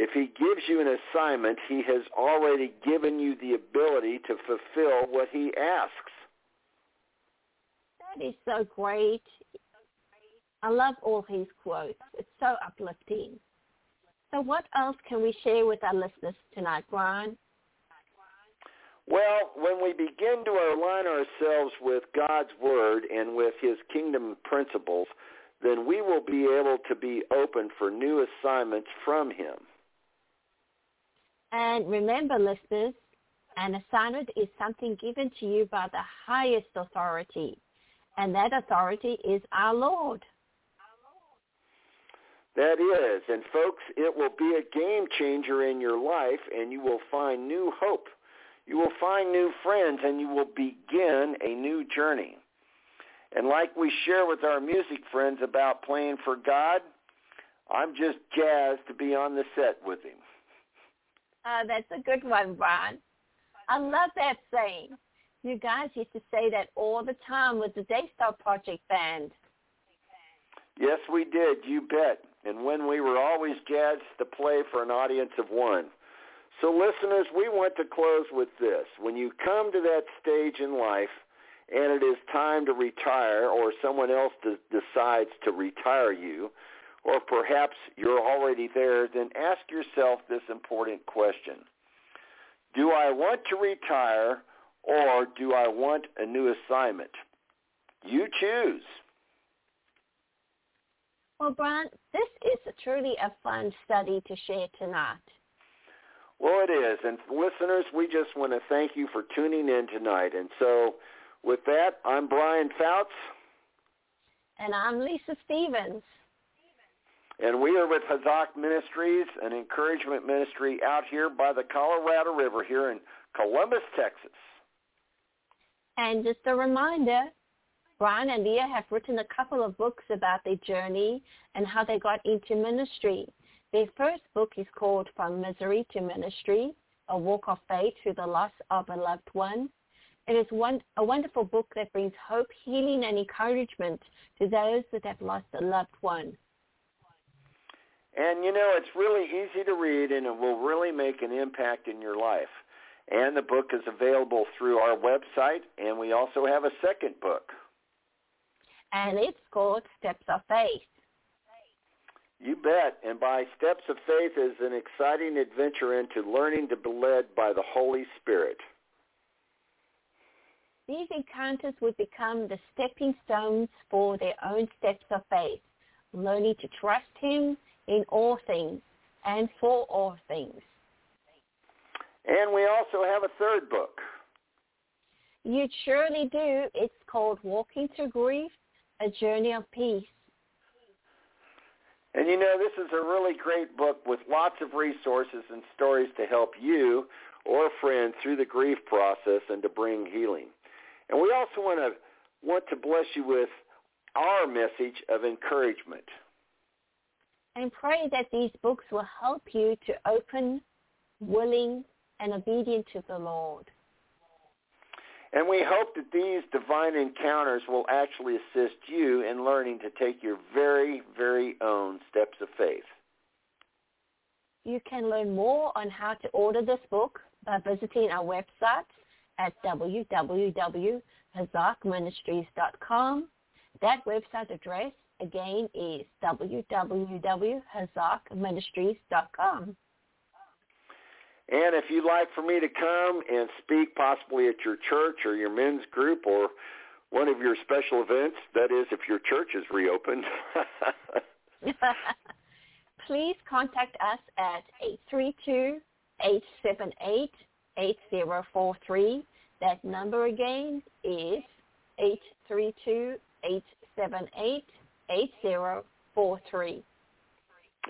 If he gives you an assignment, he has already given you the ability to fulfill what he asks. That is so great. I love all his quotes. It's so uplifting. So what else can we share with our listeners tonight, Brian? Well, when we begin to align ourselves with God's Word and with His kingdom principles, then we will be able to be open for new assignments from Him. And remember, listeners, an assignment is something given to you by the highest authority, and that authority is our Lord. That is, and folks, it will be a game changer in your life, and you will find new hope. You will find new friends, and you will begin a new journey. And like we share with our music friends about playing for God, I'm just jazzed to be on the set with him. Uh, that's a good one, Brian. I love that saying. You guys used to say that all the time with the Daystar Project Band. Yes, we did. You bet. And when we were always jazzed to play for an audience of one. So listeners, we want to close with this. When you come to that stage in life and it is time to retire or someone else de- decides to retire you, or perhaps you're already there, then ask yourself this important question. Do I want to retire or do I want a new assignment? You choose. Well, Brian, this is truly a fun study to share tonight. Well, it is. And listeners, we just want to thank you for tuning in tonight. And so with that, I'm Brian Foutz. And I'm Lisa Stevens. And we are with Hazak Ministries, an encouragement ministry out here by the Colorado River here in Columbus, Texas. And just a reminder, Brian and Leah have written a couple of books about their journey and how they got into ministry. Their first book is called From Misery to Ministry, A Walk of Faith Through the Loss of a Loved One. It is one, a wonderful book that brings hope, healing, and encouragement to those that have lost a loved one. And you know, it's really easy to read and it will really make an impact in your life. And the book is available through our website, and we also have a second book. And it's called Steps of Faith. You bet. And by Steps of Faith is an exciting adventure into learning to be led by the Holy Spirit. These encounters would become the stepping stones for their own steps of faith, learning to trust him in all things and for all things. And we also have a third book. You surely do. It's called Walking Through Grief, A Journey of Peace. And you know, this is a really great book with lots of resources and stories to help you or a friend through the grief process and to bring healing. And we also want to want to bless you with our message of encouragement. And pray that these books will help you to open, willing, and obedient to the Lord. And we hope that these divine encounters will actually assist you in learning to take your very, very own steps of faith. You can learn more on how to order this book by visiting our website at www.hazakministries.com. That website address again is www.hazakministries.com. And if you'd like for me to come and speak possibly at your church or your men's group or one of your special events, that is if your church is reopened, please contact us at 832-878-8043. That number again is 832-878-8043.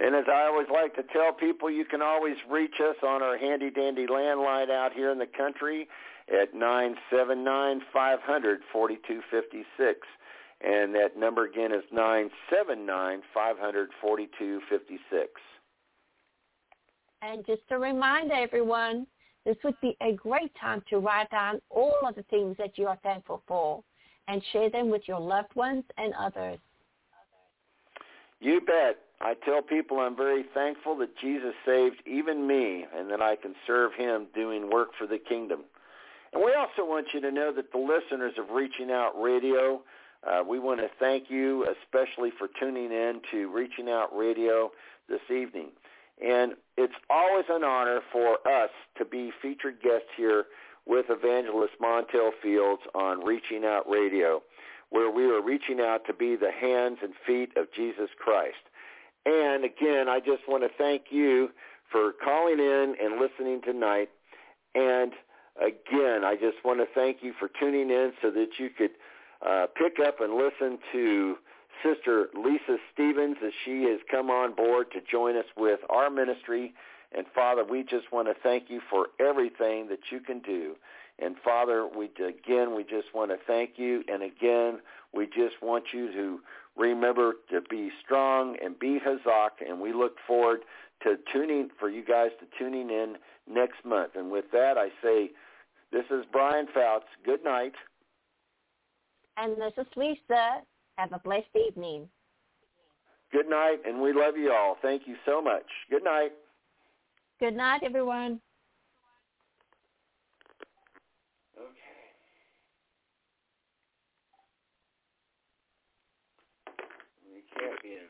And as I always like to tell people, you can always reach us on our handy dandy landline out here in the country at nine seven nine five hundred forty two fifty six, and that number again is nine seven nine five hundred forty two fifty six. And just a reminder, everyone, this would be a great time to write down all of the things that you are thankful for and share them with your loved ones and others. You bet. I tell people I'm very thankful that Jesus saved even me and that I can serve him doing work for the kingdom. And we also want you to know that the listeners of Reaching Out Radio, uh, we want to thank you especially for tuning in to Reaching Out Radio this evening. And it's always an honor for us to be featured guests here with Evangelist Montel Fields on Reaching Out Radio, where we are reaching out to be the hands and feet of Jesus Christ. And again, I just want to thank you for calling in and listening tonight. And again, I just want to thank you for tuning in so that you could uh, pick up and listen to Sister Lisa Stevens as she has come on board to join us with our ministry. And Father, we just want to thank you for everything that you can do. And Father, we again, we just want to thank you. And again, we just want you to remember to be strong and be Hazak, and we look forward to tuning for you guys to tuning in next month. And with that, I say, this is Brian Foutz. Good night. And this is Lisa. Have a blessed evening. Good night, and we love you all. Thank you so much. Good night. Good night, everyone. In